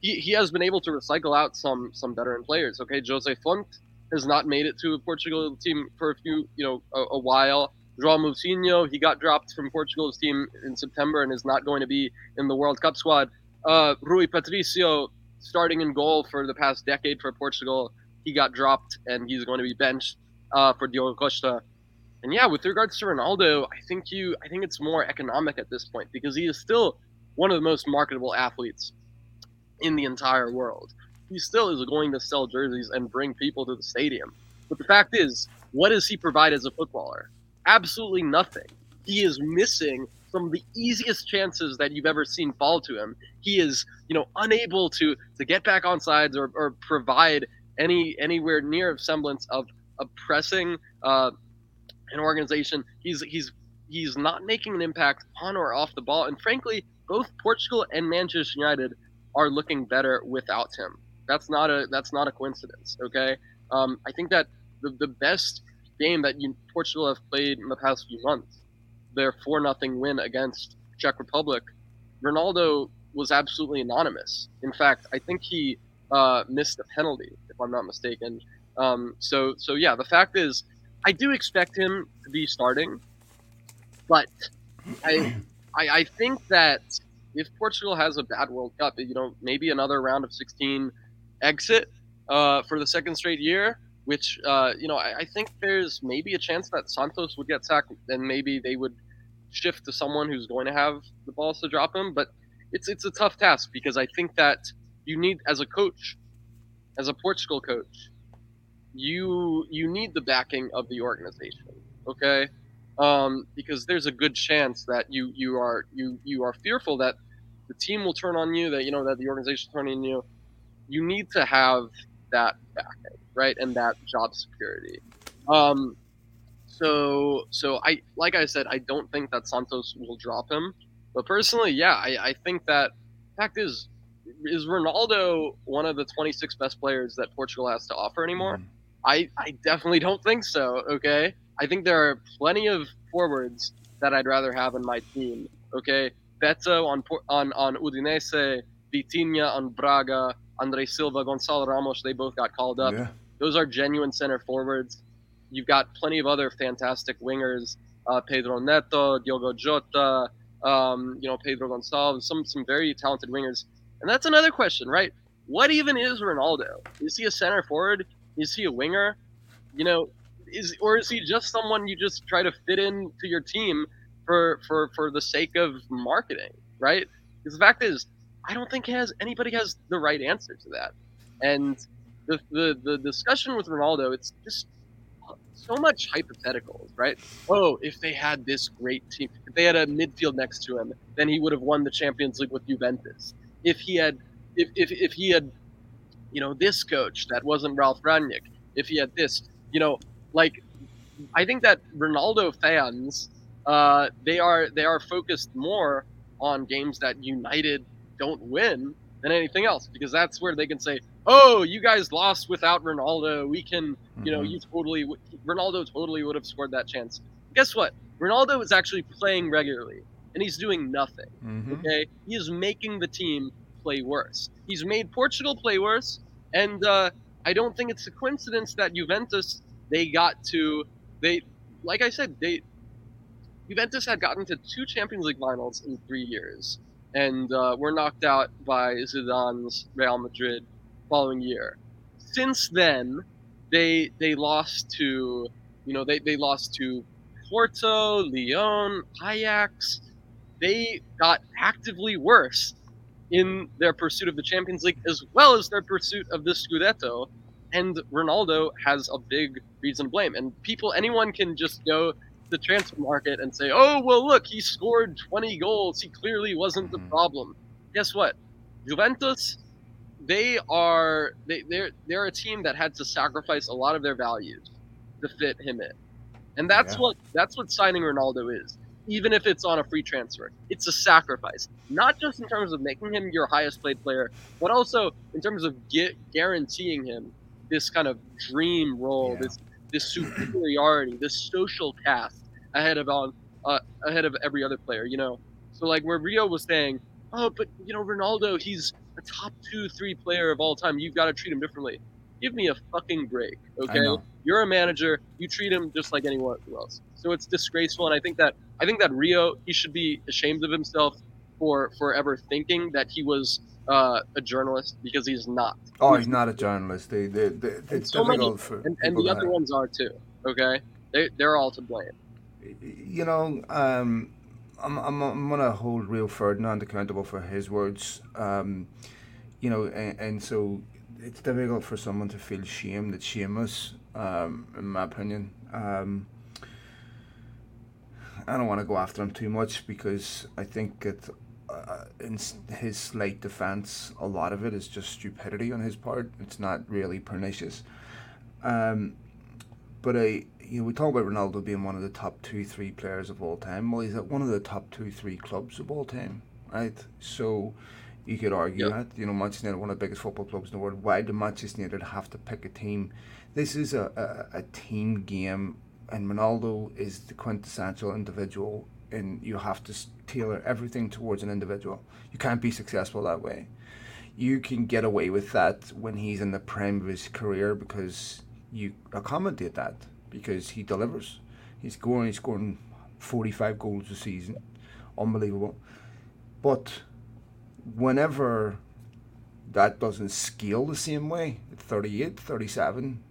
He, he has been able to recycle out some some veteran players. Okay, Jose Fonte has not made it to Portugal team for a few, you know, a, a while. João Moutinho, he got dropped from Portugal's team in September and is not going to be in the World Cup squad. Uh, Rui Patricio, starting in goal for the past decade for Portugal, he got dropped and he's going to be benched uh, for Diogo Costa. And yeah, with regards to Ronaldo, I think you, I think it's more economic at this point because he is still one of the most marketable athletes in the entire world. He still is going to sell jerseys and bring people to the stadium. But the fact is, what does he provide as a footballer? absolutely nothing. He is missing some of the easiest chances that you've ever seen fall to him. He is, you know, unable to to get back on sides or, or provide any anywhere near a semblance of of pressing uh, an organization. He's he's he's not making an impact on or off the ball. And frankly, both Portugal and Manchester United are looking better without him. That's not a that's not a coincidence. Okay, um, I think that the, the best game that you, Portugal have played in the past few months, their four nothing win against Czech Republic, Ronaldo was absolutely anonymous. In fact, I think he uh, missed a penalty, if I'm not mistaken. Um, so so yeah, the fact is, I do expect him to be starting, but I, I I think that if Portugal has a bad World Cup, you know, maybe another round of 16 exit uh, for the second straight year, which uh, you know I, I, think there's maybe a chance that Santos would get sacked, and maybe they would shift to someone who's going to have the balls to drop him. But it's it's a tough task because I think that you need as a coach, as a Portugal coach, you you need the backing of the organization. Okay. Um, because there's a good chance that you you are you you are fearful that the team will turn on you, that you know that the organization turn on you. You need to have that backing right, and that job security. Um, so so I like I said, I don't think that Santos will drop him, but personally, yeah, I, I think that fact is is Ronaldo one of the 26 best players that Portugal has to offer anymore? Mm. I, I definitely don't think so. Okay, I think there are plenty of forwards that I'd rather have in my team. Okay, Beto on on on Udinese, Vitinha on Braga, Andre Silva, Gonçalo Ramos. They both got called up. Yeah. Those are genuine center forwards. You've got plenty of other fantastic wingers, uh, Pedro Neto, Diogo Jota, um, you know, Pedro Gonçalves, some some very talented wingers. And that's another question, right? What even is Ronaldo? Is he a center forward? Is he a winger? You know, is or is he just someone you just try to fit in to your team for for for the sake of marketing, right? Because the fact is, I don't think has anybody has the right answer to that. And the, the, the discussion with Ronaldo, it's just so much hypotheticals, right? Oh, if they had this great team, if they had a midfield next to him, then he would have won the Champions League with Juventus. If he had, if, if, if he had, you know, this coach that wasn't Ralf Rangnick, if he had this, you know, like, I think that Ronaldo fans, uh, they are they are focused more on games that United don't win than anything else because that's where they can say, "Oh, you guys lost without Ronaldo. We can, mm-hmm. you know, you totally Ronaldo totally would have scored that chance." Guess what? Ronaldo is actually playing regularly and he's doing nothing. Mm-hmm. Okay, he is making the team play worse. He's made Portugal play worse, and uh, I don't think it's a coincidence that Juventus they got to they, like I said, they Juventus had gotten to two Champions League finals in three years, and uh, were knocked out by Zidane's Real Madrid following year. Since then, they they lost to you know they, they lost to Porto, Lyon, Ajax. They got actively worse in their pursuit of the Champions League as well as their pursuit of the Scudetto. And Ronaldo has a big reason to blame. And people, anyone can just go to the Transfermarkt and say, oh, well, look, he scored 20 goals. He clearly wasn't the mm-hmm. problem. Guess what? Juventus, they are they, they're they're a team that had to sacrifice a lot of their values to fit him in. And that's yeah. what that's what signing Ronaldo is even if it's on a free transfer. It's a sacrifice, not just in terms of making him your highest played player, but also in terms of guaranteeing him this kind of dream role, yeah. this this superiority, this social caste ahead of on uh, ahead of every other player. You know, so like where Rio was saying, oh, but you know Ronaldo, he's a top two, three player of all time. You've got to treat him differently. Give me a fucking break, okay? You're a manager. You treat him just like anyone else. So it's disgraceful, and I think that I think that Rio he should be ashamed of himself for forever thinking that he was uh, a journalist because he's not. Oh, he's not a journalist. They, they, they it's so difficult many, for and, and the other ones are too. Okay, they they're all to blame. You know, um, I'm I'm I'm gonna hold Rio Ferdinand accountable for his words. Um, you know, and, and so it's difficult for someone to feel shame that shameless. Um, in my opinion. Um, I don't want to go after him too much because I think that uh, in his slight defense, a lot of it is just stupidity on his part. It's not really pernicious. Um, but I, you know, we talk about Ronaldo being one of the top two, three players of all time. Well, he's at one of the top two, three clubs of all time, right? So you could argue that you know Manchester United, one of the biggest football clubs in the world. Why do Manchester United have to pick a team? This is a, a, a team game and Ronaldo is the quintessential individual, and you have to tailor everything towards an individual. You can't be successful that way. You can get away with that when he's in the prime of his career because you accommodate that because he delivers. He's scoring, he's scoring 45 goals a season, unbelievable. But whenever that doesn't scale the same way, at 38, 37,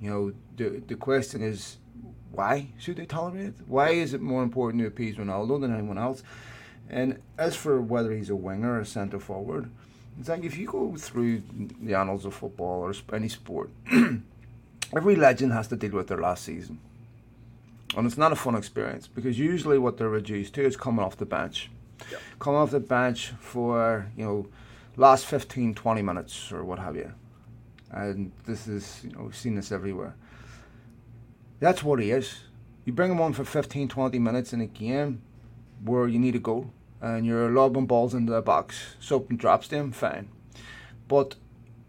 you know, the the question is why should they tolerate it? Why is it more important to appease Ronaldo than anyone else? And as for whether he's a winger or a centre forward, it's like if you go through the annals of football or any sport, every legend has to deal with their last season. And it's not a fun experience because usually what they're reduced to is coming off the bench. Coming off the bench for, you know, last 15, 20 minutes or what have you. And this is, you know, we've seen this everywhere. That's what he is. You bring him on for 15, 20 minutes in a game where you need a goal and you're lobbing balls into the box, and drops to him, fine. But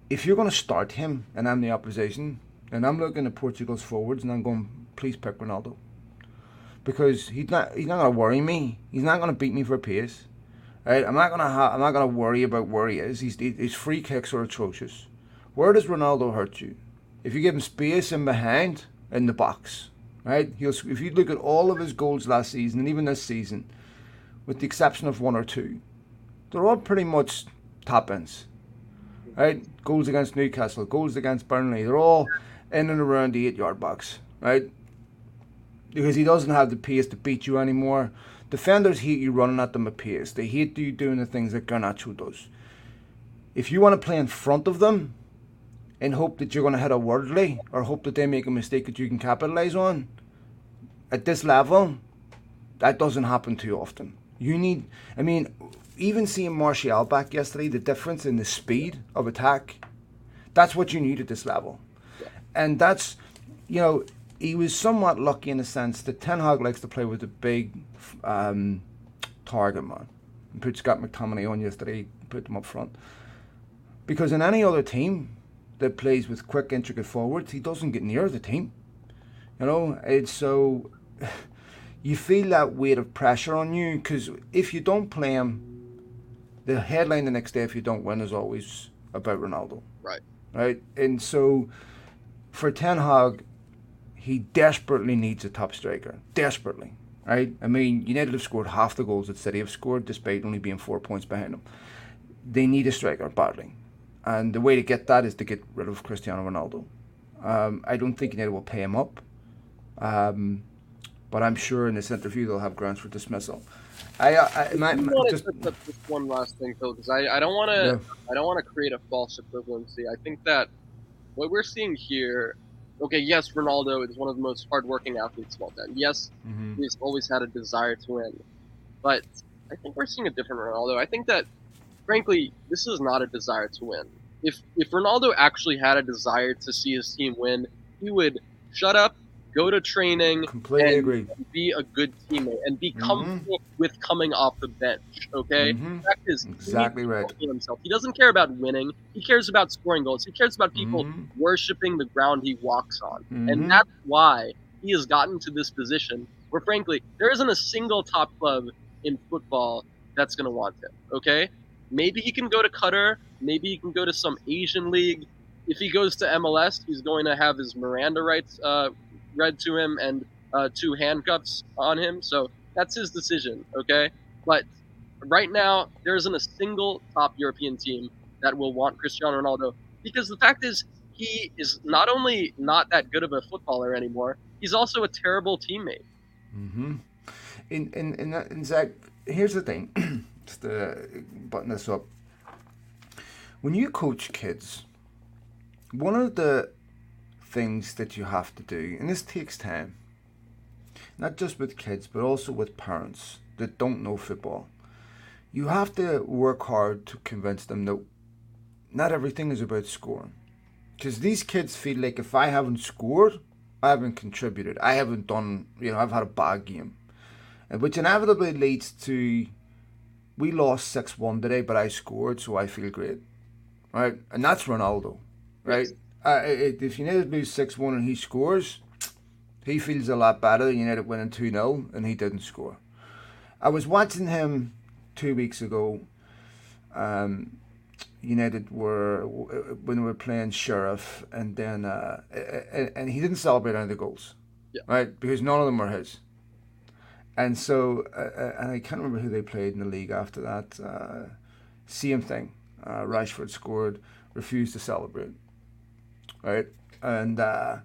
if you're going to start him and I'm the opposition, and I'm looking at Portugal's forwards and I'm going, please pick Ronaldo. Because he's not he's not gonna worry me. He's not gonna beat me for a pace. Right? I'm not gonna ha- I'm not gonna worry about where he is. He's, his free kicks are atrocious. Where does Ronaldo hurt you? If you give him space in behind, in the box. Right? He'll, if you look at all of his goals last season and even this season, with the exception of one or two, they're all pretty much top ends. Right? Goals against Newcastle, goals against Burnley, they're all in and around the eight yard box. Right? Because he doesn't have the pace to beat you anymore. Defenders hate you running at them at pace. They hate you doing the things that Garnacho does. If you want to play in front of them, and hope that you're going to hit a worldly or hope that they make a mistake that you can capitalize on. At this level, that doesn't happen too often. You need, I mean, even seeing Martial back yesterday, the difference in the speed of attack, that's what you need at this level. And that's, you know, he was somewhat lucky in the sense that Ten Hag likes to play with a big um, target man. put Scott McTominay on yesterday, put them up front. Because in any other team, that plays with quick, intricate forwards, he doesn't get near the team. You know, it's so you feel that weight of pressure on you because if you don't play him, the headline the next day if you don't win is always about Ronaldo. Right. Right. And so for Ten Hag, he desperately needs a top striker. Desperately. right? I mean, United have scored half the goals that City have scored, despite only being four points behind them. They need a striker badly, and the way to get that is to get rid of Cristiano Ronaldo. Um, I don't think United will pay him up, um, but I'm sure in this interview they'll have grounds for dismissal. I, I, my, my, just, just one last thing, Phil, because I, I don't want to yeah. I don't want to create a false equivalency. I think that what we're seeing here okay, yes, Ronaldo is one of the most hardworking athletes of all time. Yes, mm-hmm. he's always had a desire to win. But I think we're seeing a different Ronaldo. I think that, frankly, this is not a desire to win. If if Ronaldo actually had a desire to see his team win, he would shut up, go to training, completely agree, be a good teammate, and be mm-hmm. comfortable mm-hmm. with coming off the bench. Okay, mm-hmm. is, exactly right. Himself. He doesn't care about winning. He cares about scoring goals. He cares about people mm-hmm. worshiping the ground he walks on, and mm-hmm. that's why he has gotten to this position where, frankly, there isn't a single top club in football that's going to want him. Okay, maybe he can go to Qatar. Maybe he can go to some Asian league if he goes to MLS, he's going to have his Miranda rights uh, read to him and uh, two handcuffs on him. So that's his decision, okay? But right now, there isn't a single top European team that will want Cristiano Ronaldo because the fact is, he is not only not that good of a footballer anymore, he's also a terrible teammate. Mm-hmm. And and in, in Zach, here's the thing, just to button this up. When you coach kids, one of the things that you have to do, and this takes time, not just with kids, but also with parents that don't know football. You have to work hard to convince them that not everything is about scoring. Because these kids feel like if I haven't scored, I haven't contributed. I haven't done, you know, I've had a bad game. Which inevitably leads to we lost 6 1 today, but I scored, so I feel great. Right? And that's Ronaldo. Right? Uh, if United lose 6 1 and he scores, he feels a lot better than United winning 2 0 and he didn't score. I was watching him two weeks ago. Um, United were when we were playing Sheriff, and then uh, and, and, he didn't celebrate any of the goals, yeah. right? Because none of them were his. And so, uh, uh, and I can't remember who they played in the league after that. Uh, same thing. Uh, Rashford scored, refused to celebrate right? And uh,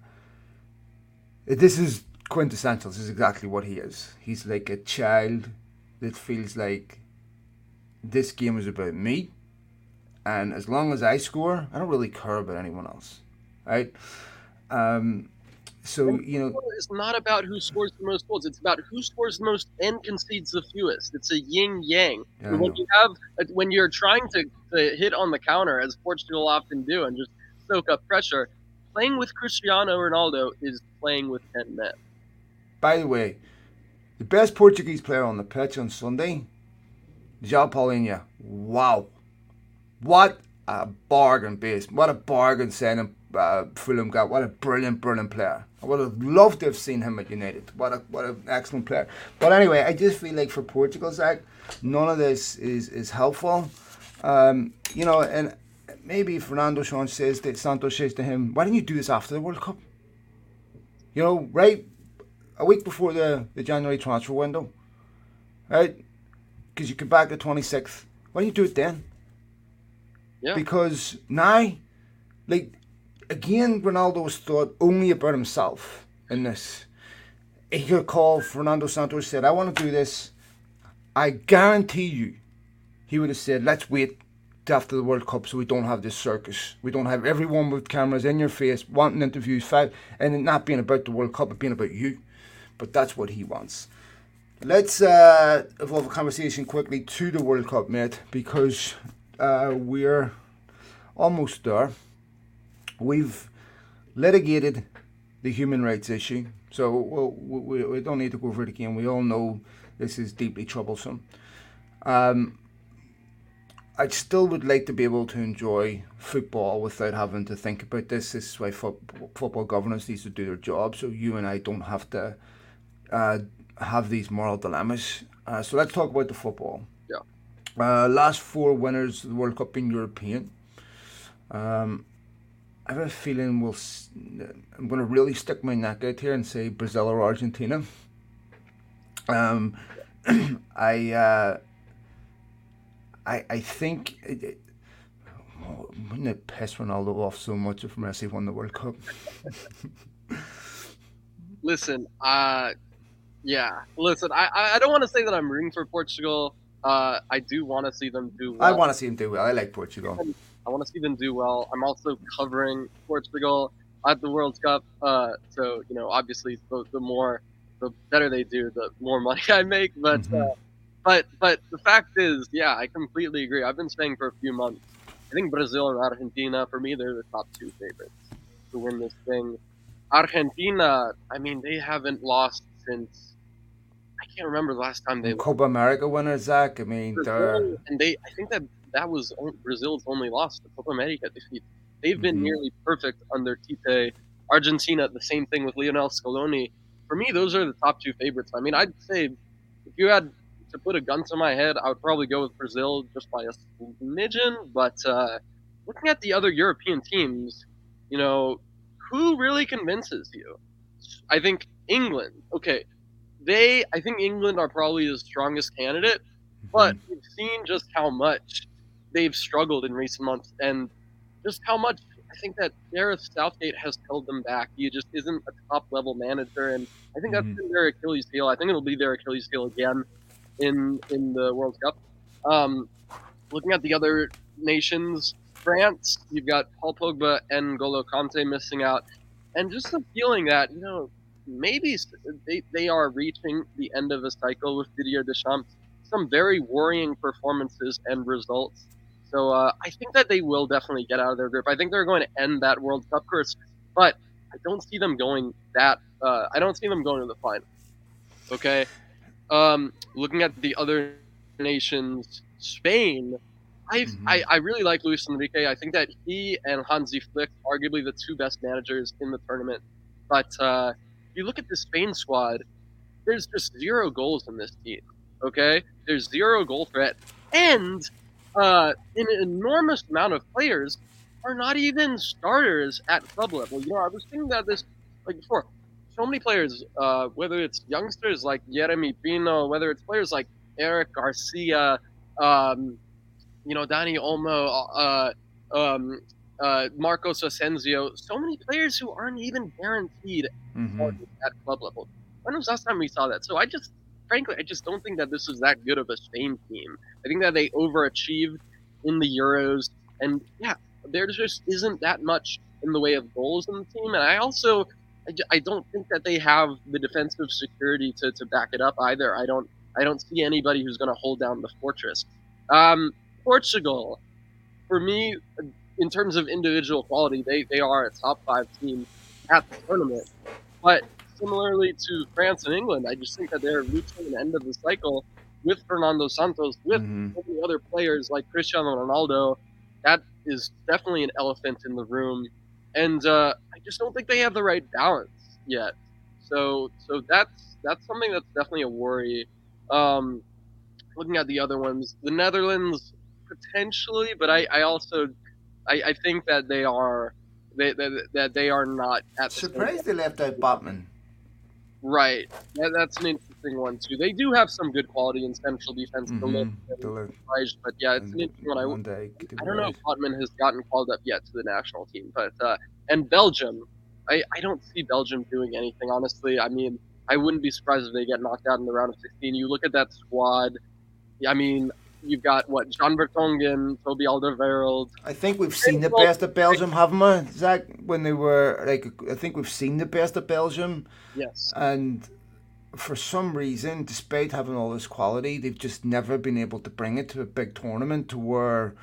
this is quintessential. This is exactly what he is. He's like a child that feels like this game is about me, and as long as I score, I don't really care about anyone else, right? Um, so you know, it's not about who scores the most goals. It's about who scores the most and concedes the fewest. It's a yin yang. Yeah, when you have when you're trying to, to hit on the counter, as Portugal often do, and just soak up pressure. Playing with Cristiano Ronaldo is playing with 10 men. By the way, the best Portuguese player on the pitch on Sunday, João Palhinha. Wow. What a bargain base. What a bargain signing uh, Fulham got. What a brilliant, brilliant player. I would have loved to have seen him at United. What a what an excellent player. But anyway, I just feel like for Portugal's sake, none of this is is helpful. Um, you know, and maybe Fernando Sean says that Santos says to him, "Why didn't you do this after the World Cup? You know, right a week before the, the January transfer window, right? Because you come back the twenty sixth. Why don't you do it then? Yeah. Because now, like again, Ronaldo was thought only about himself in this. He could call Fernando Santos and said, "I want to do this." I guarantee you, he would have said, "Let's wait after the World Cup so we don't have this circus. We don't have everyone with cameras in your face wanting interviews, five, and it not being about the World Cup, but being about you. But that's what he wants. Let's uh, evolve a conversation quickly to the World Cup, mate, because uh, we're almost there. We've litigated the human rights issue, so we'll, we, we don't need to go over it again. We all know this is deeply troublesome. Um, I still would like to be able to enjoy football without having to think about this. This is why fo- football governance needs to do their job, so you and I don't have to uh, have these moral dilemmas. Uh, so let's talk about the football. Yeah. Uh, last four winners of the World Cup being European. Um, I have a feeling we'll. I'm going to really stick my neck out here and say Brazil or Argentina. Um, I, uh, I, I think. It, it, oh, wouldn't it piss Ronaldo off so much if Messi won the World Cup? listen, uh, yeah, listen. I, I don't want to say that I'm rooting for Portugal. Uh, I do want to see them do well. I want to see them do well. I like Portugal. I want to see them do well. I'm also covering Portugal at the World Cup. Uh, so you know, obviously, the, the more, the better they do, the more money I make. But mm-hmm. uh, but but the fact is, yeah, I completely agree. I've been saying for a few months. I think Brazil and Argentina, for me, they're the top two favorites to win this thing. Argentina, I mean, they haven't lost since I can't remember the last time they Copa America winners, Zach. I mean, Brazil, and they I think that that was Brazil's only loss, to Copa America defeat. They've been mm-hmm. nearly perfect under Tite. Argentina, the same thing with Lionel Scaloni. For me, those are the top two favorites. I mean, I'd say if you had to put a gun to my head, I would probably go with Brazil just by a smidgen. But uh, looking at the other European teams, you know, who really convinces you? I think England. Okay, they. I think England are probably the strongest candidate, but mm-hmm. we've seen just how much they've struggled in recent months, and just how much I think that Gareth Southgate has held them back. He just isn't a top level manager, and I think that's mm-hmm. been their Achilles heel. I think it'll be their Achilles heel again in in the World Cup. Um, looking at the other nations, France, you've got Paul Pogba and N'Golo Kante missing out, and just the feeling that you know maybe they, they are reaching the end of a cycle with Didier Deschamps. Some very worrying performances and results. So uh, I think that they will definitely get out of their group. I think they're going to end that World Cup curse, but I don't see them going that. Uh, I don't see them going to the final. Okay, um, looking at the other nations, Spain. i mm-hmm. I, I really like Luis Enrique. I think that he and Hansi Flick, arguably the two best managers in the tournament. But uh, you look at the Spain squad, there's just zero goals in this team. Okay, there's zero goal threat, and uh, an enormous amount of players are not even starters at club level. You know, I was thinking about this like before. So many players, uh, whether it's youngsters like Jeremy Pino, whether it's players like Eric Garcia, um, you know, Dani Olmo, uh, um, uh, Marcos Asensio, so many players who aren't even guaranteed mm-hmm. at club level. When was the last time we saw that? So I just, frankly, I just don't think that this is that good of a Spain team. I think that they overachieved in the Euros, and yeah, there just isn't that much in the way of goals in the team. And I also, I, I don't think that they have the defensive security to, to back it up either. I don't, I don't see anybody who's going to hold down the fortress. Um, Portugal, for me, in terms of individual quality, they, they are a top five team at the tournament. But similarly to France and England, I just think that they're reaching the end of the cycle with Fernando Santos, with mm-hmm. many other players like Cristiano Ronaldo. That is definitely an elephant in the room, and uh, I just don't think they have the right balance yet. So, so that's that's something that's definitely a worry. Um, looking at the other ones, the Netherlands potentially, but I, I also I, I think that they are they, that, that they are not at the surprised they left out Botman. Right, that, that's an interesting one too. They do have some good quality in central defense. Mm-hmm. but yeah, it's an interesting one. I, I don't know if Botman has gotten called up yet to the national team, but uh, and Belgium, I, I don't see Belgium doing anything honestly. I mean, I wouldn't be surprised if they get knocked out in the round of 16. You look at that squad. I mean, you've got what Jan Vertonghen, Toby Alderweireld. I think we've seen the best of Belgium, haven't we, Zach? When they were like, I think we've seen the best of Belgium. Yes. And for some reason, despite having all this quality, they've just never been able to bring it to a big tournament to where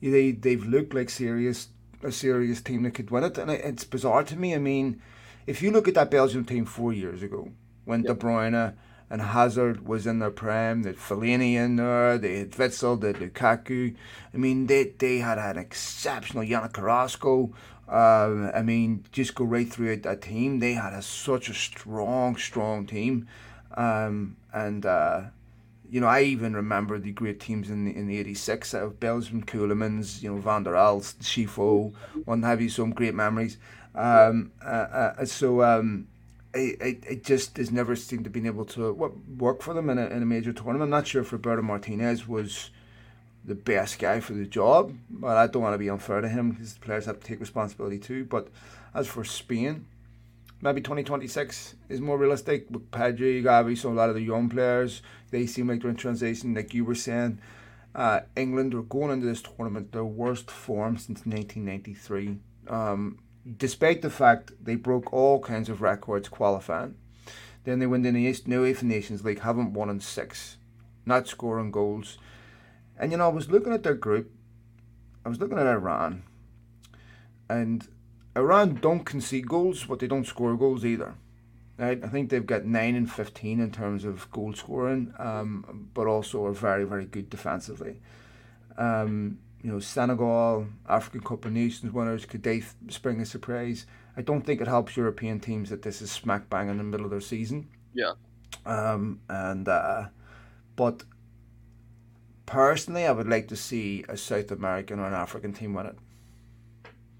they they've looked like serious a serious team that could win it, and it's bizarre to me. I mean, if you look at that Belgium team four years ago when yep. De Bruyne and Hazard was in their prime. They had Fellaini in there. They had Witsel, they had Lukaku. I mean, they they had an exceptional Yannick Carrasco. Uh, I mean, just go right through that team. They had a, such a strong, strong team. Um, and, uh, you know, I even remember the great teams in the, in the 86 out of Belgium, Ceulemans, you know, Van der Elst, Scifo, one have you some great memories. Um, uh, uh so, um, it, it just has never seemed to been able to work for them in a, in a major tournament. I'm not sure if Roberto Martinez was the best guy for the job, but I don't want to be unfair to him because the players have to take responsibility too. But as for Spain, maybe 2026 is more realistic with Pedri, Gavi, so a lot of the young players, they seem like they're in transition, like you were saying. Uh, England are going into this tournament their worst form since 1993. Um, despite the fact they broke all kinds of records qualifying. Then they went in the East, UEFA Nations League, haven't won in six, not scoring goals. And you know, I was looking at their group, I was looking at Iran, and Iran don't concede goals, but they don't score goals either. Right? I think they've got 9 and 15 in terms of goal scoring, um, but also are very, very good defensively. Um, you know, Senegal, African Cup of Nations winners, could they spring a surprise? I don't think it helps European teams that this is smack bang in the middle of their season. Yeah. Um, and uh, but personally, I would like to see a South American or an African team win it.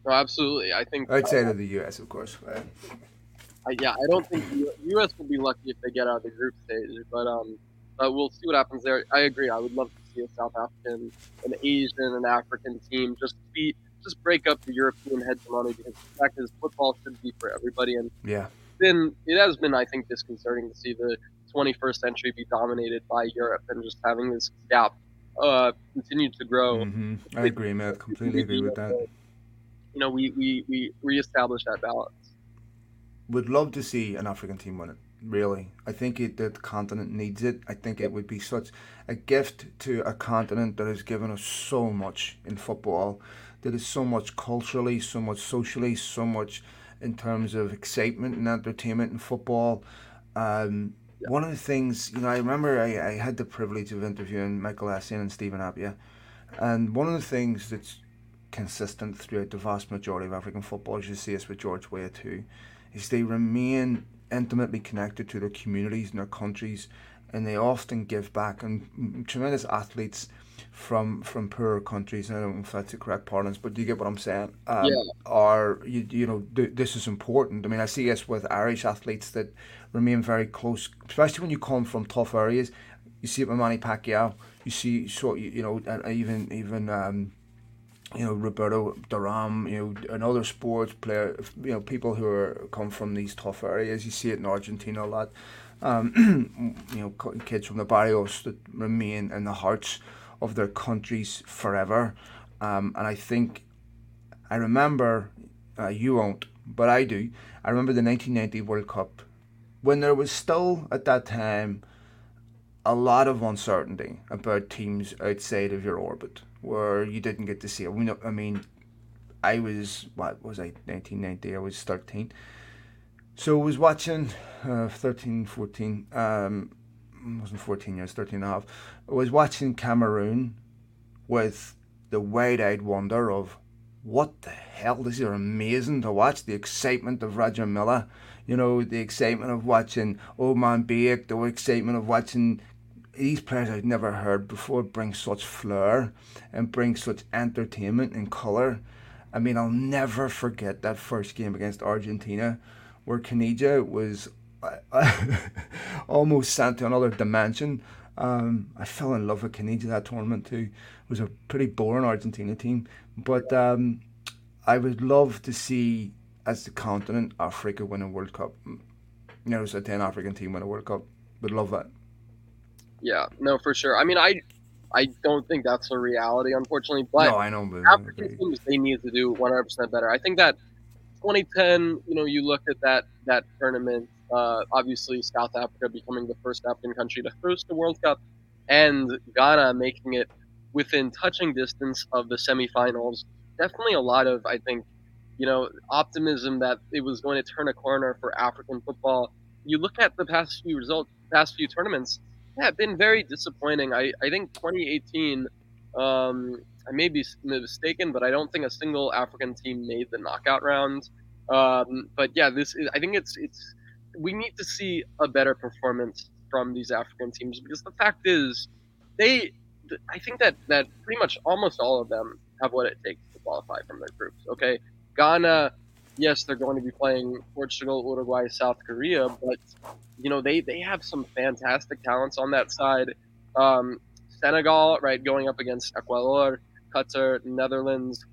No, absolutely. I think outside uh, of the US, of course. Right? I, yeah, I don't think the US will be lucky if they get out of the group stage, but um, but we'll see what happens there. I agree. I would love to see a South African, an Asian, an African team just be just break up the European hegemony because the fact is football should be for everybody and yeah. Then it has been I think disconcerting to see the 21st century be dominated by Europe and just having this gap uh, continue to grow. Mm-hmm. I agree, man. Completely agree with that. You know, we we we reestablish that balance. Would love to see an African team win it really. I think it, the continent needs it. I think it would be such a gift to a continent that has given us so much in football, that is so much culturally, so much socially, so much in terms of excitement and entertainment in football. Um. One of the things, you know, I remember I, I had the privilege of interviewing Michael Essien and Stephen Appiah, and one of the things that's consistent throughout the vast majority of African footballers, you see us with George Weah too, is they remain intimately connected to their communities and their countries, and they often give back. And tremendous athletes from from poorer countries. I don't know if that's the correct parlance, but do you get what I'm saying? Um, yeah. Are you you know th- this is important. I mean, I see this with Irish athletes that remain very close, especially when you come from tough areas. You see it with Manny Pacquiao. You see, so you, you know, and even even um, you know Roberto Duran, you know, and other sports player, you know, people who are come from these tough areas. You see it in Argentina a lot. Um, you know, kids from the barrios that remain in the hearts of their countries forever. Um, and I think I remember uh, you won't, but I do. I remember the 1990 World Cup when there was still at that time a lot of uncertainty about teams outside of your orbit where you didn't get to see it. I mean, I was what was I 1990? I was 13. So I was watching uh, 13, 14. Um, wasn't 14 years, 13 and a half. I was watching Cameroon with the wide-eyed wonder of what the hell? This is amazing to watch. The excitement of Roger Milla, you know, the excitement of watching Omam-Biyik, the excitement of watching these players I'd never heard before bring such flair and bring such entertainment and colour. I mean, I'll never forget that first game against Argentina where Caniggia was almost sent to another dimension. Um, I fell in love with Caniggia that tournament too. It was a pretty boring Argentina team, but um, I would love to see as the continent Africa win a World Cup. You know, a ten African team win a World Cup. Would love that. Yeah, no, for sure. I mean, I I don't think that's a reality, unfortunately. But no, I know. But African teams they need to do 100 percent better. I think that 2010, you know, you looked at that that tournament. Uh, obviously, South Africa becoming the first African country to host the World Cup, and Ghana making it within touching distance of the semifinals. Definitely a lot of, I think, you know, optimism that it was going to turn a corner for African football. You look at the past few results, past few tournaments yeah, been very disappointing. I, I think 2018, um, I may be mistaken, but I don't think a single African team made the knockout round. Um, but yeah, this is, I think it's it's we need to see a better performance from these African teams because the fact is, they I think that that pretty much almost all of them have what it takes to qualify from their groups. Okay, Ghana yes, they're going to be playing Portugal, Uruguay, South Korea, but you know they they have some fantastic talents on that side. Um, Senegal, right, going up against Ecuador, Qatar, Netherlands.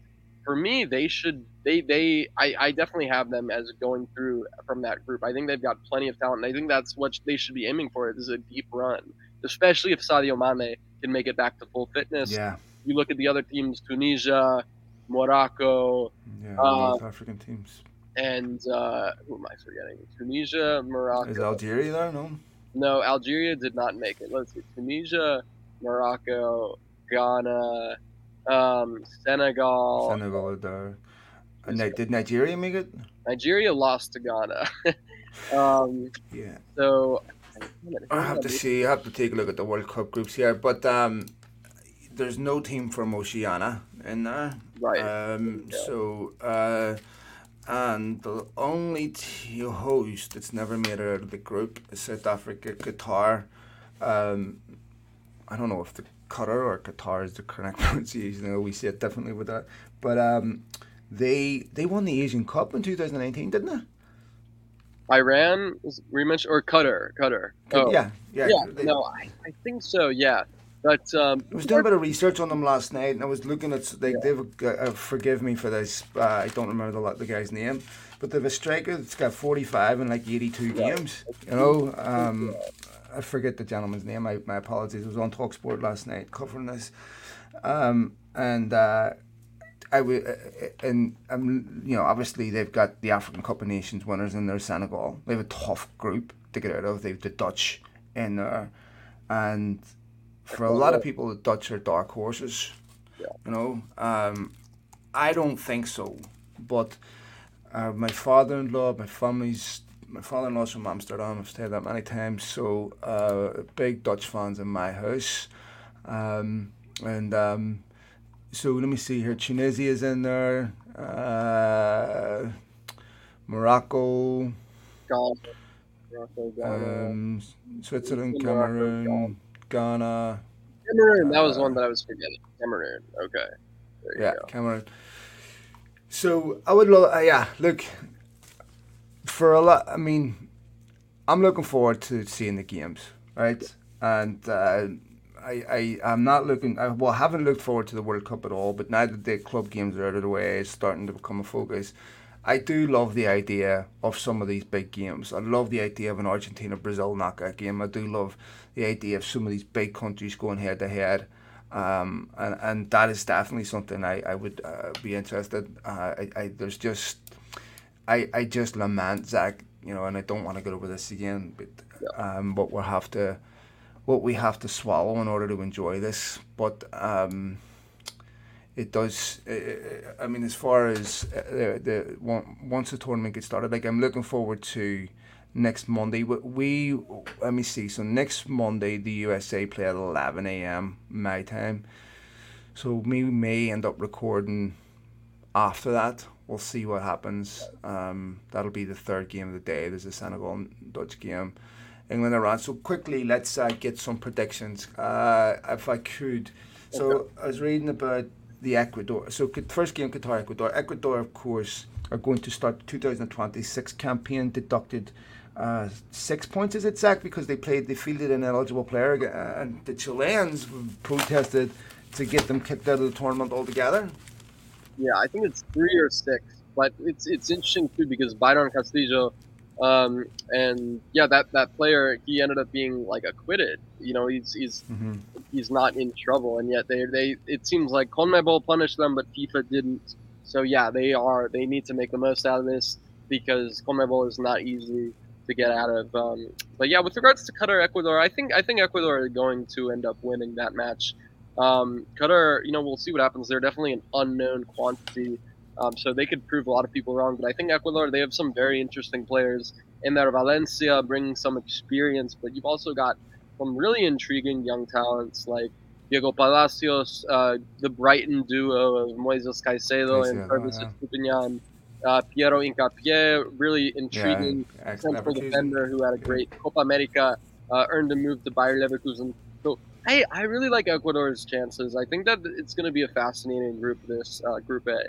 For me, they should they they I, I definitely have them as going through from that group. I think they've got plenty of talent. And I think that's what they should be aiming for. Is a deep run, especially if Sadio Mane can make it back to full fitness. Yeah. You look at the other teams: Tunisia, Morocco. Yeah, uh, African teams. And uh, who am I forgetting? Tunisia, Morocco. Is Algeria there? No. No, Algeria did not make it. Let's see: Tunisia, Morocco, Ghana, um, Senegal. Senegal there. And did Nigeria make it? Nigeria lost to Ghana. um, yeah. So I have to see. I have to take a look at the World Cup groups here, but um, there's no team from Oceania in there. Right. Um, yeah. So, uh, and the only t- host that's never made it out of the group is South Africa, Qatar. Um, I don't know if the Qatar or Qatar is the correct pronunciation. You know, we say it differently with that, but um, they they won the Asian Cup in 2019, didn't they? Iran was rematch or Qatar? Qatar. Oh. Yeah, yeah. Yeah. They, no, I, I think so. Yeah. But um, I was doing a bit of research on them last night, and I was looking at. They, yeah. they've uh, forgive me for this. Uh, I don't remember the the guy's name, but they've a striker that's got forty five in like eighty two yeah. games. You know, um, I forget the gentleman's name. I, my apologies. I was on Talksport last night covering this, um, and uh, I would, uh, and you know, obviously they've got the African Cup of Nations winners in their Senegal. They have a tough group to get out of. They've the Dutch in there, and for a lot of people, the Dutch are dark horses. Yeah. You know, um, I don't think so. But uh, my father-in-law, my family's, my father-in-law's from Amsterdam. I've stayed there many times, so uh, big Dutch fans in my house, um, and um, so let me see here. Tunisia is in there. Uh, Morocco. Ghana. Um, Switzerland, Cameroon, Ghana. Cameroon. That was uh, one that I was forgetting. Cameroon. Okay. yeah, Cameroon. So I would love. Uh, yeah, look. For a lot, I mean, I'm looking forward to seeing the games, right? And uh, I, I I'm not looking. I well, haven't looked forward to the World Cup at all. But now that the club games are out of the way, it's starting to become a focus. I do love the idea of some of these big games. I love the idea of an Argentina Brazil knockout game. I do love the idea of some of these big countries going head to head. Um, and, and that is definitely something I, I would uh, be interested. Uh, I, I there's just I, I just lament Zach, you know, and I don't want to go over this again, but um, but we'll have to what we have to swallow in order to enjoy this. But um, it does. I mean, as far as uh, the, the once the tournament gets started, like I'm looking forward to next Monday. We let me see. So next Monday, the USA play at 11 a.m. my time. So we may end up recording after that. We'll see what happens. Um, that'll be the third game of the day. There's a Senegal and Dutch game. England Iran. So quickly, let's uh, get some predictions. Uh, if I could, so I was reading about the Ecuador. So first game Qatar Ecuador. Ecuador, of course, are going to start the 2026 campaign deducted. Uh, six points is it Zach because they played they fielded an eligible player uh, and the Chileans protested to get them kicked out of the tournament altogether. Yeah, I think it's three or six, but it's it's interesting too because Byron Castillo um, and yeah, that, that player he ended up being like acquitted. You know, he's he's mm-hmm. he's not in trouble, and yet they they it seems like CONMEBOL punished them, but FIFA didn't. So yeah, they are they need to make the most out of this because CONMEBOL is not easy to get out of. Um, but yeah, with regards to Qatar Ecuador, I think I think Ecuador are going to end up winning that match. Um, Qatar, you know, we'll see what happens. They're definitely an unknown quantity um, so they could prove a lot of people wrong. But I think Ecuador, they have some very interesting players in there. Valencia bringing some experience, but you've also got some really intriguing young talents like Diego Palacios, uh, the Brighton duo of Moises Caicedo and Pervis yeah. uh, Piero Hincapié, really intriguing yeah, central defender who had a great Copa America, uh, earned a move to Bayer Leverkusen. So I, I really like Ecuador's chances. I think that it's going to be a fascinating group, this uh, Group A.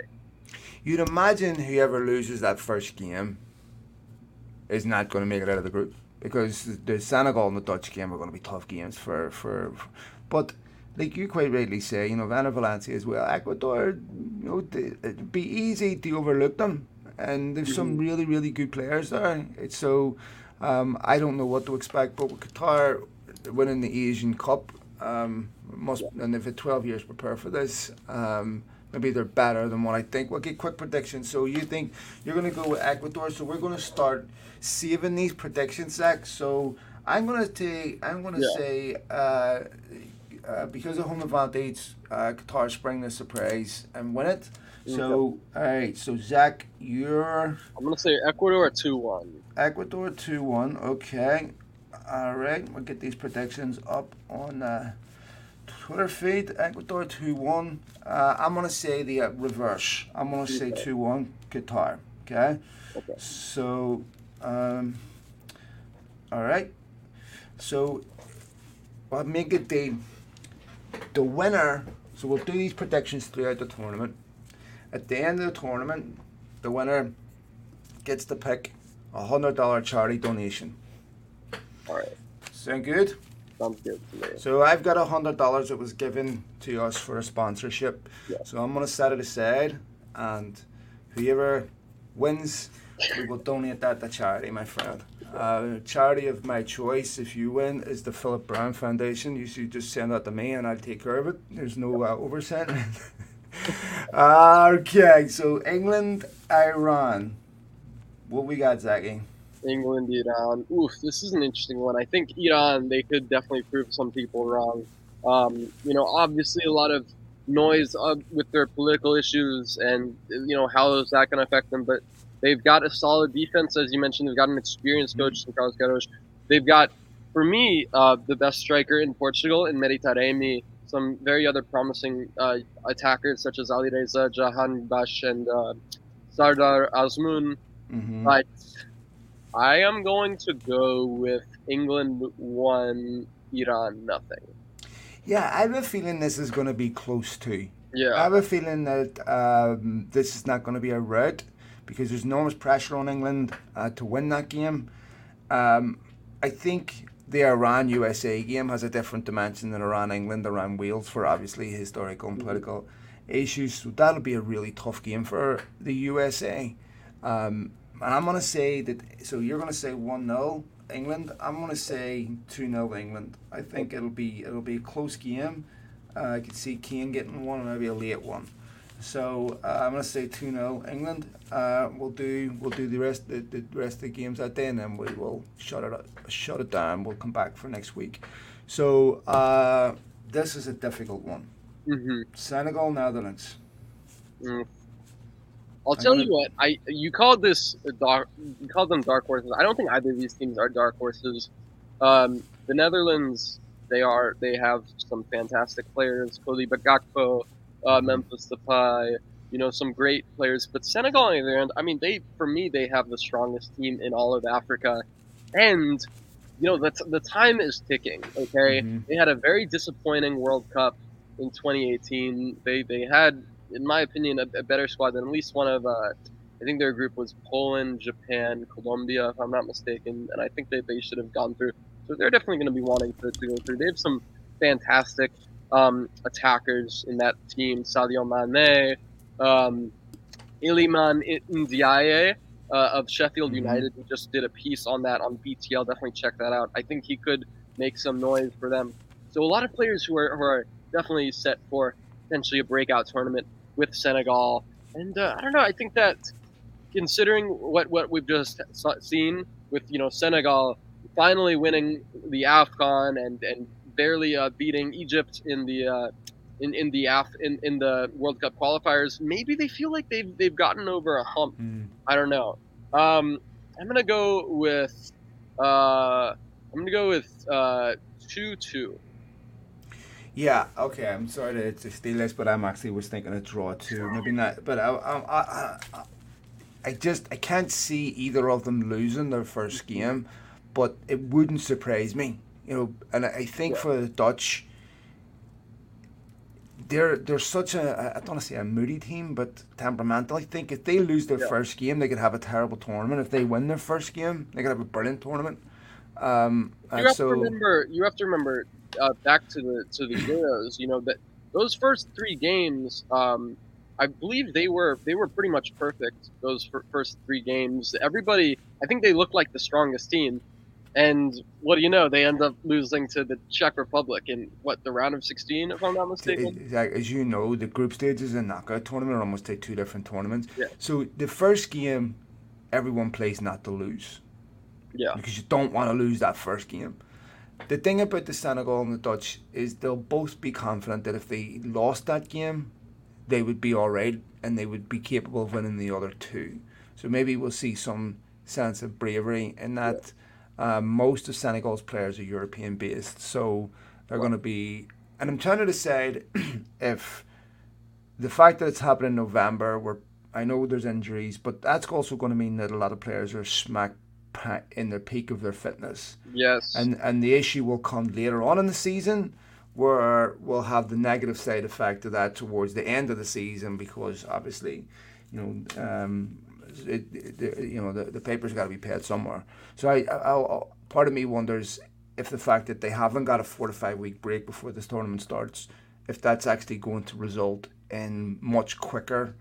You'd imagine whoever loses that first game is not going to make it out of the group because the Senegal and the Dutch game are going to be tough games for for, for but like you quite rightly say, you know, Vanna Valencia as well. Ecuador, you know, it'd be easy to overlook them, and there's mm-hmm. some really, really good players there. It's so um, I don't know what to expect, but with Qatar winning the Asian Cup, um, must and they've had 12 years prepare for this. Um, maybe they're better than what I think. We'll get quick predictions. So you think you're going to go with Ecuador? So we're going to start saving these predictions, Zach. So I'm going to take. I'm going to yeah. say. Uh, uh, because of home advantage, uh, Qatar spring the surprise and win it. So, all right. So, Zach, you're. I'm going to say Ecuador 2 1. Ecuador 2 1. Okay. All right. We'll get these predictions up on uh, Twitter feed. Ecuador 2 1. Uh, I'm going to say the uh, reverse. I'm going to say 2 1 Qatar. Okay. Okay. So, um, all right. So, I'll make it the the winner, so we'll do these predictions throughout the tournament. At the end of the tournament, the winner gets to pick a hundred dollar charity donation. All right. Sound good? Sounds good to me. So I've got a hundred dollars that was given to us for a sponsorship. Yeah. So I'm gonna set it aside, and whoever wins, we will donate that to charity, my friend. Uh, charity of my choice, if you win, is the Philip Brown Foundation. You should just send that to me and I'll take care of it. There's no uh, oversight. okay, so England, Iran. What we got, Zachy? England, Iran. Oof, this is an interesting one. I think Iran, they could definitely prove some people wrong. Um, you know, obviously a lot of noise uh, with their political issues and, you know, how is that going to affect them. But They've got a solid defense, as you mentioned. They've got an experienced coach in Carlos Queiroz. They've got, for me, uh, the best striker in Portugal in Mehdi Taremi. Some very other promising uh, attackers such as Alireza, Jahanbakhsh, and uh, Sardar Azmoun. Mm-hmm. But I am going to go with England one, Iran nothing. Yeah, I have a feeling this is going to be close to. Yeah. I have a feeling that um, this is not going to be a rout because there's enormous pressure on England uh, to win that game. Um, I think the Iran USA game has a different dimension than Iran England, Iran Wales for obviously historical and mm-hmm. political issues. So that'll be a really tough game for the USA. Um, and I'm going to say that, so you're going to say 1 0 England. I'm going to say 2 0 England. I think it'll be it'll be a close game. Uh, I could see Kane getting one and maybe a late one. So uh, I'm going to say 2 0 England. Uh, we'll do we'll do the rest the, the rest of the games that day, and then we will shut it shut it down. We'll come back for next week. So uh, this is a difficult one. Mm-hmm. Senegal, Netherlands. Mm. I'll tell gonna, you what. I you called this dark. You called them dark horses. I don't think either of these teams are dark horses. Um, the Netherlands, they are. They have some fantastic players. Cody Bagakpo, uh, Memphis Depay, you know, some great players. But Senegal, on the other hand, I mean, they for me they have the strongest team in all of Africa, and you know the, the time is ticking. Okay, mm-hmm. they had a very disappointing World Cup in 2018. They they had, in my opinion, a, a better squad than at least one of. Uh, I think their group was Poland, Japan, Colombia, if I'm not mistaken, and I think that they should have gone through. So they're definitely going to be wanting to, to go through. They have some fantastic um, attackers in that team. Sadio Mane, um, Iliman Ndiaye uh, of Sheffield mm-hmm. United, who just did a piece on that on BTL. Definitely check that out. I think he could make some noise for them. So a lot of players who are, who are definitely set for potentially a breakout tournament with Senegal. And uh, I don't know. I think that considering what, what we've just seen with you know Senegal finally winning the Afcon and and barely uh, beating Egypt in the uh, in in the Af- in in the World Cup qualifiers. Maybe they feel like they've they've gotten over a hump. Mm. I don't know. Um, I'm gonna go with uh, I'm gonna go with uh, two two. Yeah. Okay. I'm sorry to, to steal this, but I'm actually was thinking a draw too. Maybe not. But I, I, I, I just I can't see either of them losing their first game, but it wouldn't surprise me you know, and I think yeah. for the Dutch, they're they're such a I don't want to say a moody team, but temperamental. I think if they lose their yeah. first game, they could have a terrible tournament. If they win their first game, they could have a brilliant tournament. Um, you have so, to remember. You have to remember uh, back to the to the Euros. You know that those first three games. Um, I believe they were they were pretty much perfect. Those first three games, everybody. I think they looked like the strongest team. And what do you know? They end up losing to the Czech Republic in what the round of sixteen, if I'm not mistaken. As you know, the group stages and knockout tournament are almost like two different tournaments. Yeah. So the first game, everyone plays not to lose. Yeah. Because you don't want to lose that first game. The thing about the Senegal and the Dutch is they'll both be confident that if they lost that game, they would be all right and they would be capable of winning the other two. So maybe we'll see some sense of bravery in that. Yeah um, most of Senegal's players are European based, so they're going to be. And I'm trying to decide if the fact that it's happening in November, where I know there's injuries, but that's also going to mean that a lot of players are smack in the peak of their fitness. Yes. And and the issue will come later on in the season where we'll have the negative side effect of that towards the end of the season because obviously, you know, um, it, it, you know, the, the paper's got to be paid somewhere. So I, I, I, part of me wonders if the fact that they haven't got a four to five week break before this tournament starts, if that's actually going to result in much quicker,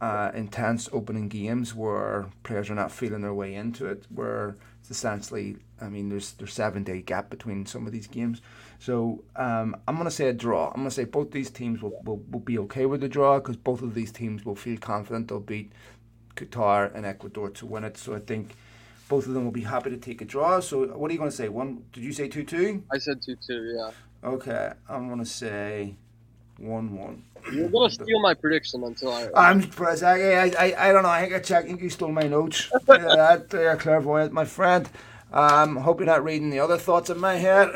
uh, intense opening games where players are not feeling their way into it, where it's essentially, I mean, there's there's seven day gap between some of these games. So um, I'm going to say a draw. I'm going to say both these teams will, will, will be okay with the draw because both of these teams will feel confident they'll beat Qatar and Ecuador to win it. So I think both of them will be happy to take a draw. So what are you going to say? One? Did you say two two? I said two two. Yeah. Okay, I'm going to say one one. You're gonna steal my prediction until I. I'm surprised. I, I, I, don't know. I think I checked. I think you stole my notes. yeah, that, uh, clairvoyant, my friend. Um, hope you're not reading the other thoughts in my head.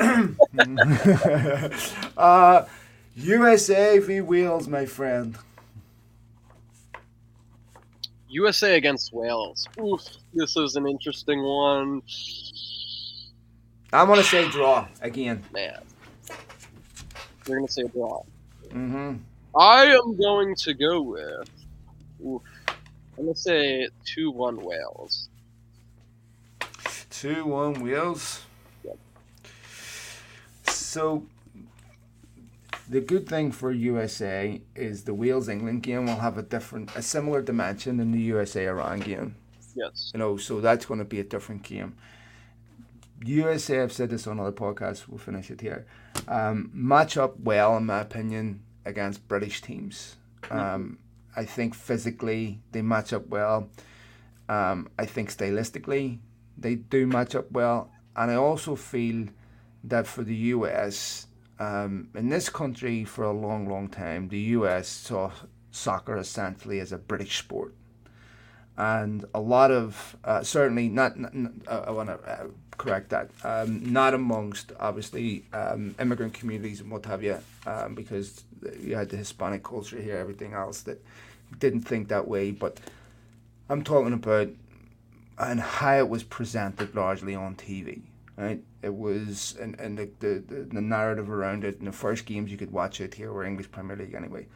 uh, USA v Wales, my friend. USA against Wales. Oof, this is an interesting one. I'm gonna say draw again. Man, you're gonna say draw. Mm-hmm. I am going to go with. Oof, I'm gonna say two one Wales. Two one Wales. Yep. So the good thing for USA is the Wales England game will have a different, a similar dimension than the USA Iran game. Yes. You know, so that's going to be a different game. USA, I've said this on other podcasts, we'll finish it here, um, match up well, in my opinion, against British teams. Mm-hmm. Um, I think physically they match up well. Um, I think stylistically they do match up well. And I also feel that for the US, um, in this country, for a long, long time, the US saw soccer essentially as a British sport. And a lot of, uh, certainly not, not, uh, I want to uh, correct that, um, not amongst obviously um, immigrant communities and what have you, um, because you had the Hispanic culture here, everything else that didn't think that way. But I'm talking about and how it was presented largely on TV right? It was and and the, the, the narrative around it in the first games you could watch it here or English Premier League anyway.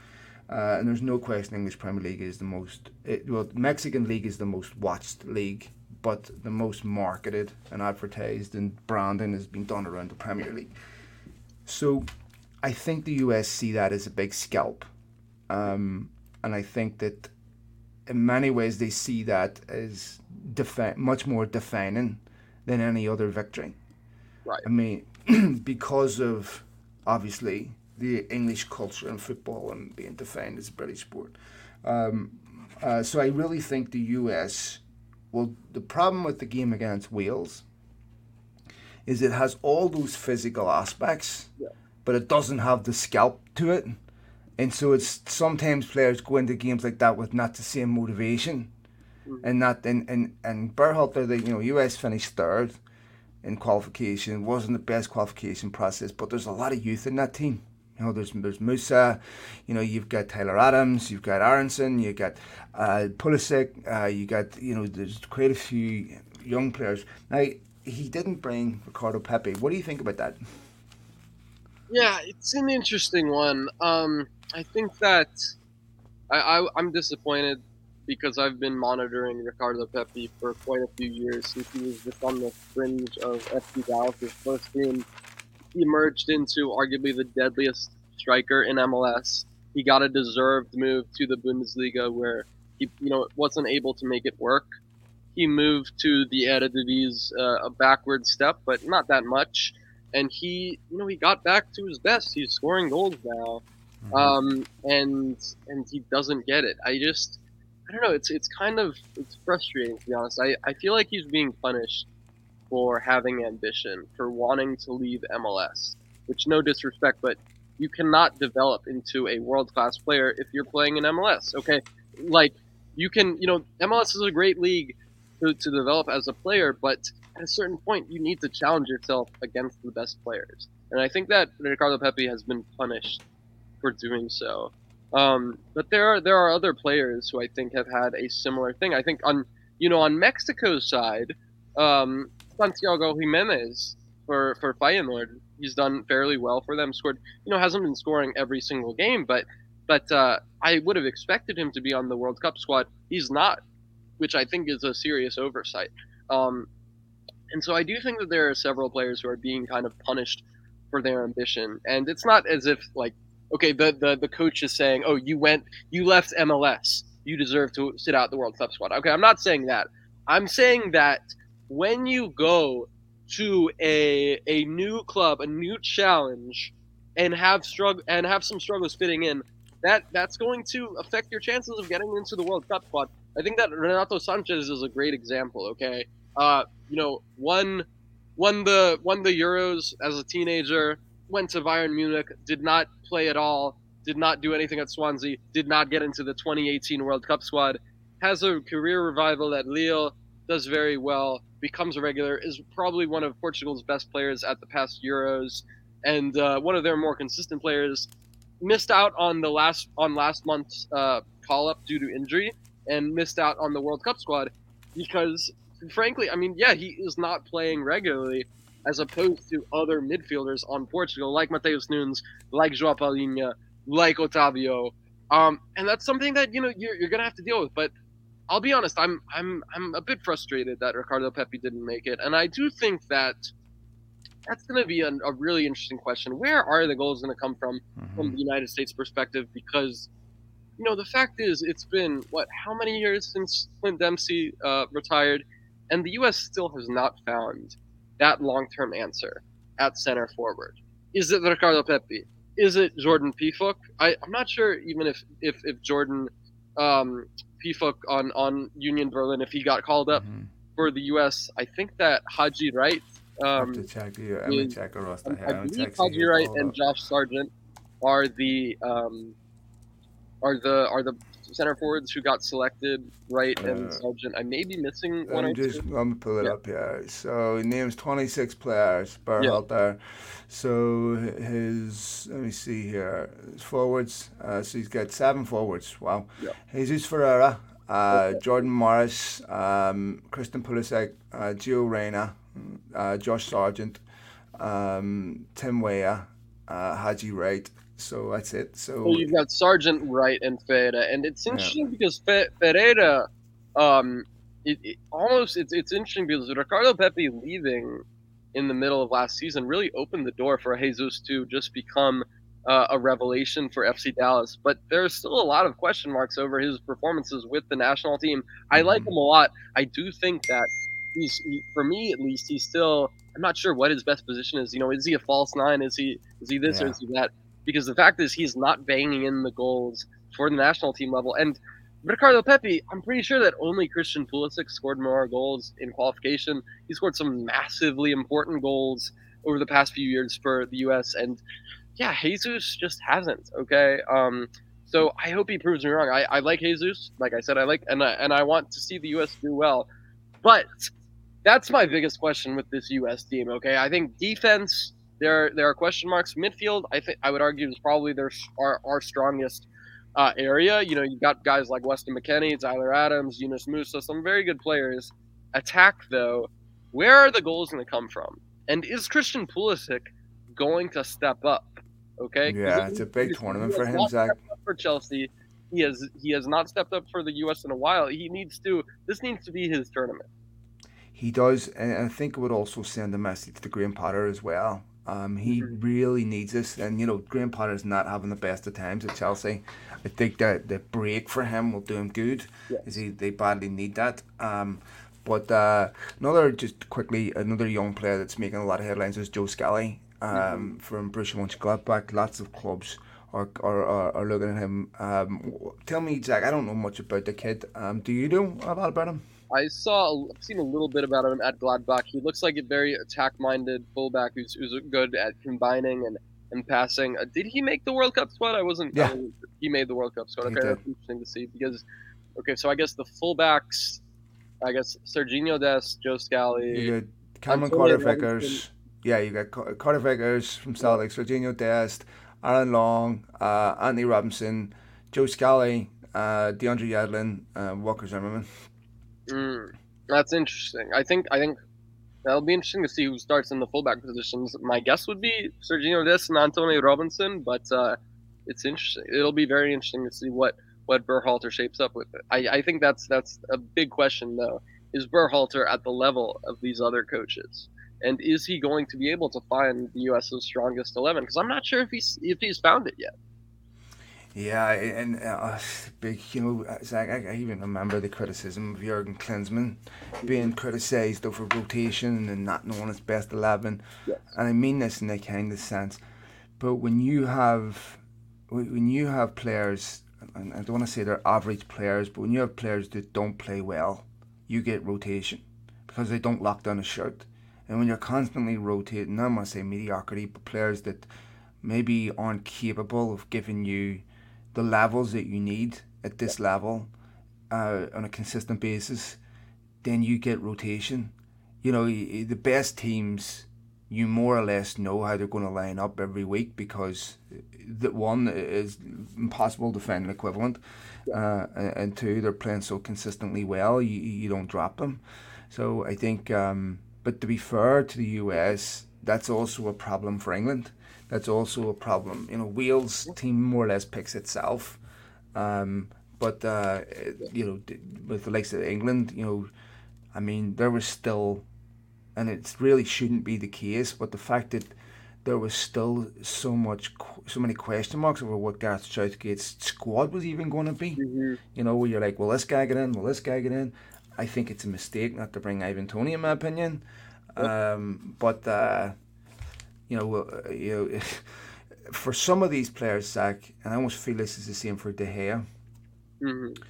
Uh, and there's no question English Premier League is the most it, well Mexican League is the most watched league, but the most marketed and advertised and branding has been done around the Premier League. So I think the US see that as a big scalp. Um, and I think that in many ways they see that as defi- much more defining than any other victory. Right. I mean, because of obviously the English culture and football and being defined as a British sport. Um, uh, so I really think the US. Well, the problem with the game against Wales is it has all those physical aspects, yeah. but it doesn't have the scalp to it. And so it's sometimes players go into games like that with not the same motivation and not and and and Berhalter, the you know US finished third in qualification. wasn't the best qualification process, but there's a lot of youth in that team. You know, there's there's Musah, you know, you've got Tyler Adams, you've got Aaronson, you've got uh, Pulisic, uh, you got you know, there's quite a few young players. Now he didn't bring Ricardo Pepi. What do you think about that? Yeah, it's an interesting one. Um, I think that I, I I'm disappointed because I've been monitoring Ricardo Pepi for quite a few years since he was just on the fringe of FC Dallas' first team. He emerged into arguably the deadliest striker in MLS. He got a deserved move to the Bundesliga where he, you know, wasn't able to make it work. He moved to the Eredivisie, uh, a backward step, but not that much. And he, you know, he got back to his best. He's scoring goals now, mm-hmm. um, and and he doesn't get it. I just, I don't know. It's it's kind of it's frustrating to be honest. I I feel like he's being punished for having ambition, for wanting to leave MLS. Which, no disrespect, but you cannot develop into a world class player if you're playing in MLS. Okay, like you can, you know, MLS is a great league to, to develop as a player, but at a certain point, you need to challenge yourself against the best players. And I think that Ricardo Pepi has been punished for doing so. Um, but there are there are other players who I think have had a similar thing. I think on you know on Mexico's side, um, Santiago Jimenez for for Feyenoord, he's done fairly well for them. Scored, you know, hasn't been scoring every single game, but but uh, I would have expected him to be on the World Cup squad. He's not, which I think is a serious oversight. Um, and so I do think that there are several players who are being kind of punished for their ambition. And it's not as if like, okay, the the, the coach is saying, oh, you went, you left MLS, you deserve to sit out the World Cup squad. Okay, I'm not saying that. I'm saying that when you go to a a new club, a new challenge, and have struggle and have some struggles fitting in, that that's going to affect your chances of getting into the World Cup squad. I think that Renato Sanches is a great example. Okay, uh, you know, won won the won the Euros as a teenager, went to Bayern Munich, did not play at all, did not do anything at Swansea, did not get into the 2018 World Cup squad, has a career revival at Lille, does very well, becomes a regular, is probably one of Portugal's best players at the past Euros, and uh, one of their more consistent players missed out on the last on last month's uh, call up due to injury and missed out on the World Cup squad because, frankly, I mean, yeah, he is not playing regularly as opposed to other midfielders on Portugal like Matheus Nunes, like João Palhinha, like Otavio. Um, and that's something that you know you're, you're gonna have to deal with. But I'll be honest, I'm I'm I'm a bit frustrated that Ricardo Pepi didn't make it, and I do think that that's going to be a, a, really interesting question. Where are the goals going to come from mm-hmm. from the United States perspective? Because you know the fact is, it's been what how many years since Clint Dempsey uh, retired, and the U.S. still has not found that long-term answer at center forward. Is it Ricardo Pepi? Is it Jordan Pefok? I, I'm not sure even if if, if Jordan um, Pefok on on Union Berlin if he got called up. Mm-hmm. For the U.S., I think that Haji Wright um, to check I'm gonna check roster. I, I believe Haji Wright and Josh Sargent are the um, are the are the center forwards who got selected, Wright uh, and Sargent. I may be missing one or just, two. Let me pull it yeah. up here. So he names 26 players per yeah. So his, let me see here, his forwards. Uh, so he's got seven forwards. Wow. Yeah. Jesus Ferreira, uh, okay. Jordan Morris, um, Christian Pulisic, uh, Gio Reyna, uh, Josh Sargent, um, Tim Weah, uh, Haji Wright. So that's it. So well, you've got Sargent Wright, and Ferreira, and it's interesting yeah. because Fe- Ferreira, um, it, it, almost it's it's interesting because Ricardo Pepi leaving in the middle of last season really opened the door for Jesus to just become uh, a revelation for FC Dallas. But there's still a lot of question marks over his performances with the national team. I mm-hmm. like him a lot. I do think that he's he, for me at least he's still I'm not sure what his best position is. You know, is he a false nine? Is he is he this yeah. or is he that? Because the fact is he's not banging in the goals for the national team level. And Ricardo Pepi, I'm pretty sure that only Christian Pulisic scored more goals in qualification. He scored some massively important goals over the past few years for the U.S. And yeah, Jesus just hasn't. Okay. Um, so I hope he proves me wrong. I, I like Jesus. Like I said, I like and I, and I want to see the U.S. do well. But that's my biggest question with this U.S. team. Okay, I think defense there there are question marks. Midfield, I think I would argue is probably their our, our strongest uh, area. You know, you've got guys like Weston McKennie, Tyler Adams, Yunus Musah, some very good players. Attack though, where are the goals going to come from? And is Christian Pulisic going to step up? Okay. Yeah, it's a big tournament for him, Zach. For Chelsea, he has he has not stepped up for the U.S. in a while. He needs to. This needs to be his tournament. He does, and I think it would also send a message to Graham Potter as well. Um, he mm-hmm. really needs this, and you know Graham Potter is not having the best of times at Chelsea. I think that the break for him will do him good, yes. as he they badly need that. Um, but uh, another, just quickly, another young player that's making a lot of headlines is Joe Scally um, mm-hmm. from Borussia Mönchengladbach. Lots of clubs are, are, are, are looking at him. Um, tell me, Zach, I don't know much about the kid. Um, do you know a lot about him? I saw, I've seen a little bit about him at Gladbach. He looks like a very attack-minded fullback who's, who's good at combining and, and passing. Uh, did he make the World Cup squad? I wasn't. Yeah. I he made the World Cup squad. Okay, that's interesting to see because, okay, so I guess the fullbacks, I guess Serginho Dest, Joe Scally. You got Cameron Carter Vickers. Yeah, you got Carter Vickers from Celtic, Serginho Dest, Aaron Long, uh, Anthony Robinson, Joe Scally, uh, DeAndre Yedlin, uh, Walker Zimmerman. Mm, that's interesting. I think I think that'll be interesting to see who starts in the fullback positions. My guess would be Sergio Dest and Antonio Robinson, but uh, it's interesting. It'll be very interesting to see what what Berhalter shapes up with it. I, I think that's that's a big question though. Is Berhalter at the level of these other coaches? And is he going to be able to find the U.S.'s strongest eleven? Because I'm not sure if he's if he's found it yet. Yeah, and uh, big, you know, Zach, I, I, even remember the criticism of Jurgen Klinsmann being criticised over rotation and not knowing his best 11. Yes. And I mean this in a kind of sense. But when you have when you have players, and I don't want to say they're average players, but when you have players that don't play well, you get rotation because they don't lock down a shirt. And when you're constantly rotating, I'm going to say mediocrity, but players that maybe aren't capable of giving you the levels that you need at this level uh, on a consistent basis, then you get rotation. You know, the best teams, you more or less know how they're going to line up every week because that one is impossible to find an equivalent, uh, and two, they're playing so consistently well, you, you don't drop them. So I think, um, but to be fair to the US, that's also a problem for England that's also a problem. You know, Wales team more or less picks itself, um, but uh, you know, with the likes of England, you know, I mean, there was still, and it really shouldn't be the case, but the fact that there was still so much, so many question marks over what Gareth Southgate's squad was even going to be. Mm-hmm. You know, where you're like, will this guy get in? Will this guy get in? I think it's a mistake not to bring Ivan Toney, in my opinion. Um, but uh, you know, uh, you know, for some of these players, Zach, and I almost feel this is the same for De Gea. Mm-hmm.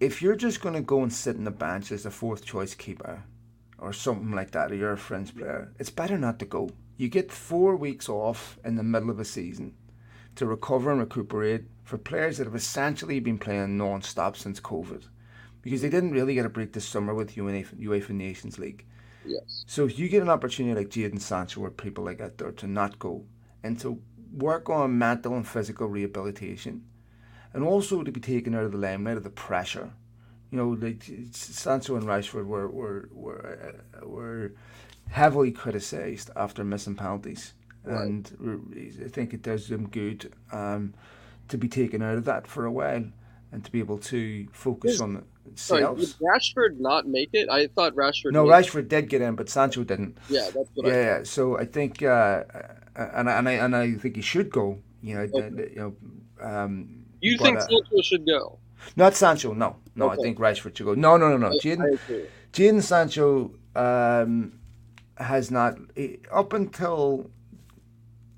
If you're just going to go and sit in the bench as a fourth choice keeper or something like that, or you're a fringe player, it's better not to go. You get four weeks off in the middle of a season to recover and recuperate for players that have essentially been playing non-stop since COVID because they didn't really get a break this summer with UEFA, UEFA Nations League. Yes. So if you get an opportunity like Jadon Sancho or people like that there to not go and to work on mental and physical rehabilitation and also to be taken out of the limelight of the pressure. You know, like Sancho and Rashford were were were, uh, were heavily criticised after missing penalties, right. and I think it does them good um, to be taken out of that for a while and to be able to focus on Sorry, did Rashford not make it? I thought Rashford. No, Rashford did get in, but Sancho didn't. Yeah, that's what. Yeah, I so I think, uh, and and I and I think he should go. You know, okay. you know. Um, you think uh, Sancho should go? Not Sancho. No, no. Okay. I think Rashford should go. No, no, no, no. Jadon, Jadon Sancho um, has not up until.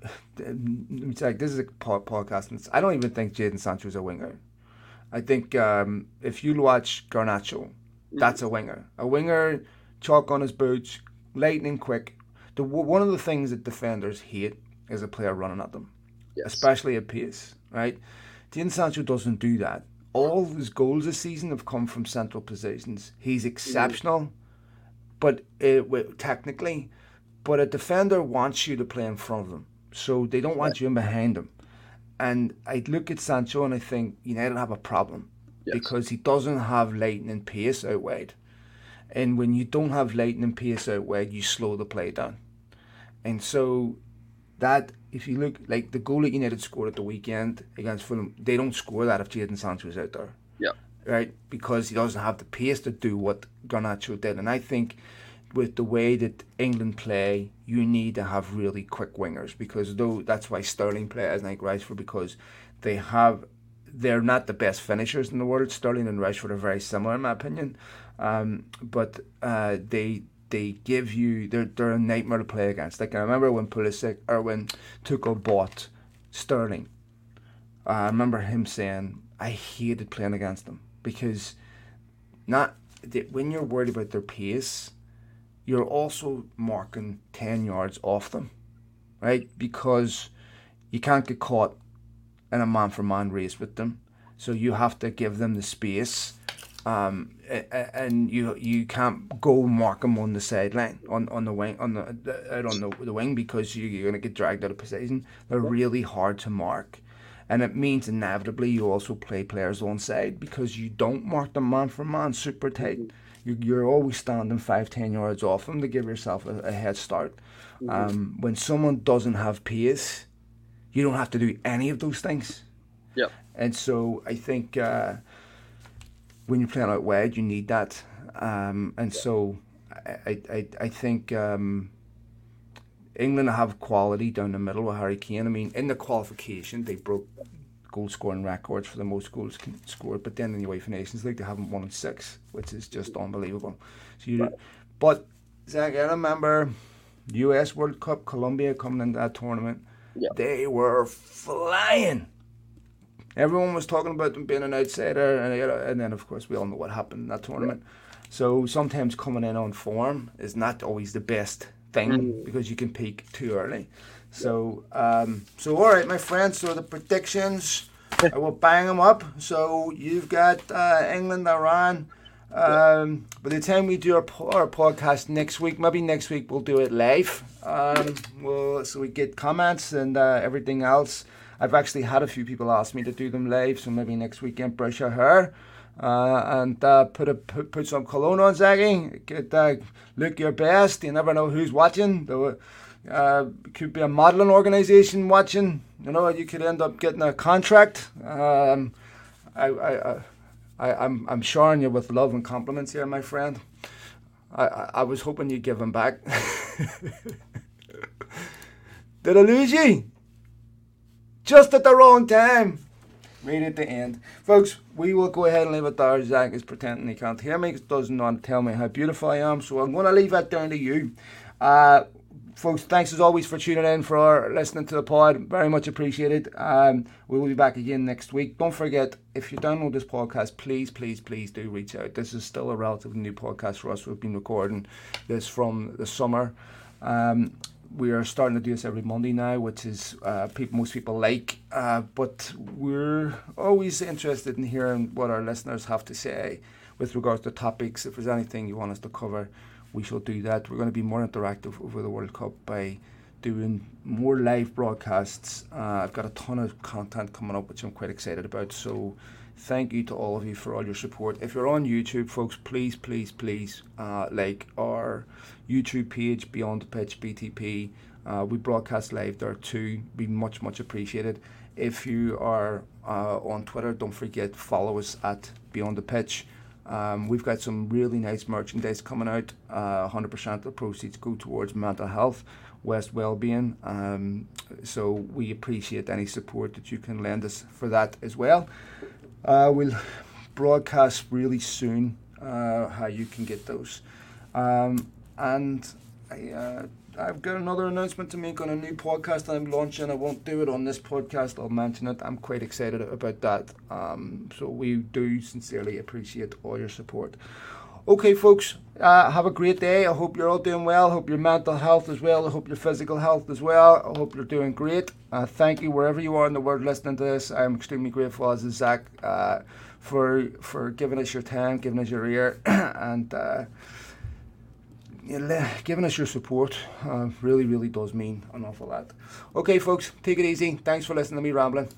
Let me tell you, this is a podcast. I don't even think Jadon Sancho is a winger. I think um, if you watch Garnacho, that's a winger. A winger, chalk on his boots, lightning quick. The one of the things that defenders hate is a player running at them, yes. especially at pace. Right? Jadon Sancho doesn't do that. All his goals this season have come from central positions. He's exceptional, mm-hmm. but it, technically, but a defender wants you to play in front of them, so they don't want you in behind them. And I look at Sancho and I think United have a problem yes. because he doesn't have lightning pace out wide. And when you don't have lightning pace out wide, you slow the play down. And so that if you look like the goal that United scored at the weekend against Fulham, they don't score that if Jadon Sancho is out there. Yeah. Right? Because he doesn't have the pace to do what Garnacho did. And I think with the way that England play, you need to have really quick wingers because though that's why Sterling plays like Rashford because they have they're not the best finishers in the world. Sterling and Rashford are very similar in my opinion, um, but uh, they they give you they're they're a nightmare to play against. Like I remember when Pulisic or when Tuchel bought Sterling, uh, I remember him saying I hated playing against them because not when you're worried about their pace, you're also marking ten yards off them, right? Because you can't get caught in a man for man race with them, so you have to give them the space um, and you you can't go mark them on the sideline on, on the wing on the out on the, the wing because you, you're gonna get dragged out of position. They're really hard to mark, and it means inevitably you also play players on side because you don't mark them man for man super tight. You, you're always standing five ten yards off them to give yourself a, a head start. Mm-hmm. Um, when someone doesn't have pace, you don't have to do any of those things. Yeah. And so I think. Uh, when you're playing out wide, you need that. Um, and yeah. so I, I, I think um, England have quality down the middle with Harry Kane. I mean, in the qualification, they broke goal scoring records for the most goals scored, but then in the UEFA Nations League, they haven't won in six, which is just unbelievable. So you, right. But, Zach, I remember US World Cup, Colombia coming into that tournament. Yeah. They were flying everyone was talking about them being an outsider, and, and then of course we all know what happened in that tournament. So sometimes coming in on form is not always the best thing mm. because you can peak too early. So um, so all right, my friends. So the predictions, I will bang them up. So you've got uh, England, Iran. Um, by the time we do our, our podcast next week, maybe next week we'll do it live. Um, we'll, so we get comments and uh, everything else. I've actually had a few people ask me to do them live, so maybe next weekend brush your hair. Uh, and uh, put a put, put some cologne on, Zaggy. Get uh, look your best. You never know who's watching. Uh, could be a modeling organization watching. You know, you could end up getting a contract. Um, I, I, I, I'm I'm showering you with love and compliments here, my friend. I, I, I was hoping you'd give them back. Did I lose you? just at the wrong time. Right at the end. Folks, we will go ahead and leave it there. Zach is pretending he can't hear me, doesn't want to tell me how beautiful I am, so I'm going to leave that down to you. Uh, folks, thanks as always for tuning in, for listening to the pod. Very much appreciated. Um, we will be back again next week. Don't forget, if you download this podcast, please, please, please do reach out. This is still a relatively new podcast for us. We've been recording this from the summer. Um, we are starting to do this every Monday now, which is uh, people, most people like. Uh, but we're always interested in hearing what our listeners have to say with regards to topics. If there's anything you want us to cover, we shall do that. We're going to be more interactive over the World Cup by doing more live broadcasts. Uh, I've got a ton of content coming up, which I'm quite excited about. So thank you to all of you for all your support. If you're on YouTube, folks, please, please, please uh, like our YouTube page, Beyond the Pitch BTP. Uh, we broadcast live there too. Be much, much appreciated. If you are uh, on Twitter, don't forget follow us at Beyond the Pitch. Um, we've got some really nice merchandise coming out. Uh, 100% of the proceeds go towards mental health, West well-being. Um, so we appreciate any support that you can lend us for that as well. Uh, we'll broadcast really soon uh, how you can get those. Um, and I, uh, I've got another announcement to make on a new podcast that I'm launching. I won't do it on this podcast, I'll mention it. I'm quite excited about that. Um, so we do sincerely appreciate all your support. Okay, folks, uh, have a great day. I hope you're all doing well. I hope your mental health as well. I hope your physical health as well. I hope you're doing great. Uh, thank you wherever you are in the world listening to this. I'm extremely grateful as is Zach uh, for for giving us your time, giving us your ear, and uh, giving us your support. Uh, really, really does mean an awful lot. Okay, folks, take it easy. Thanks for listening to me rambling.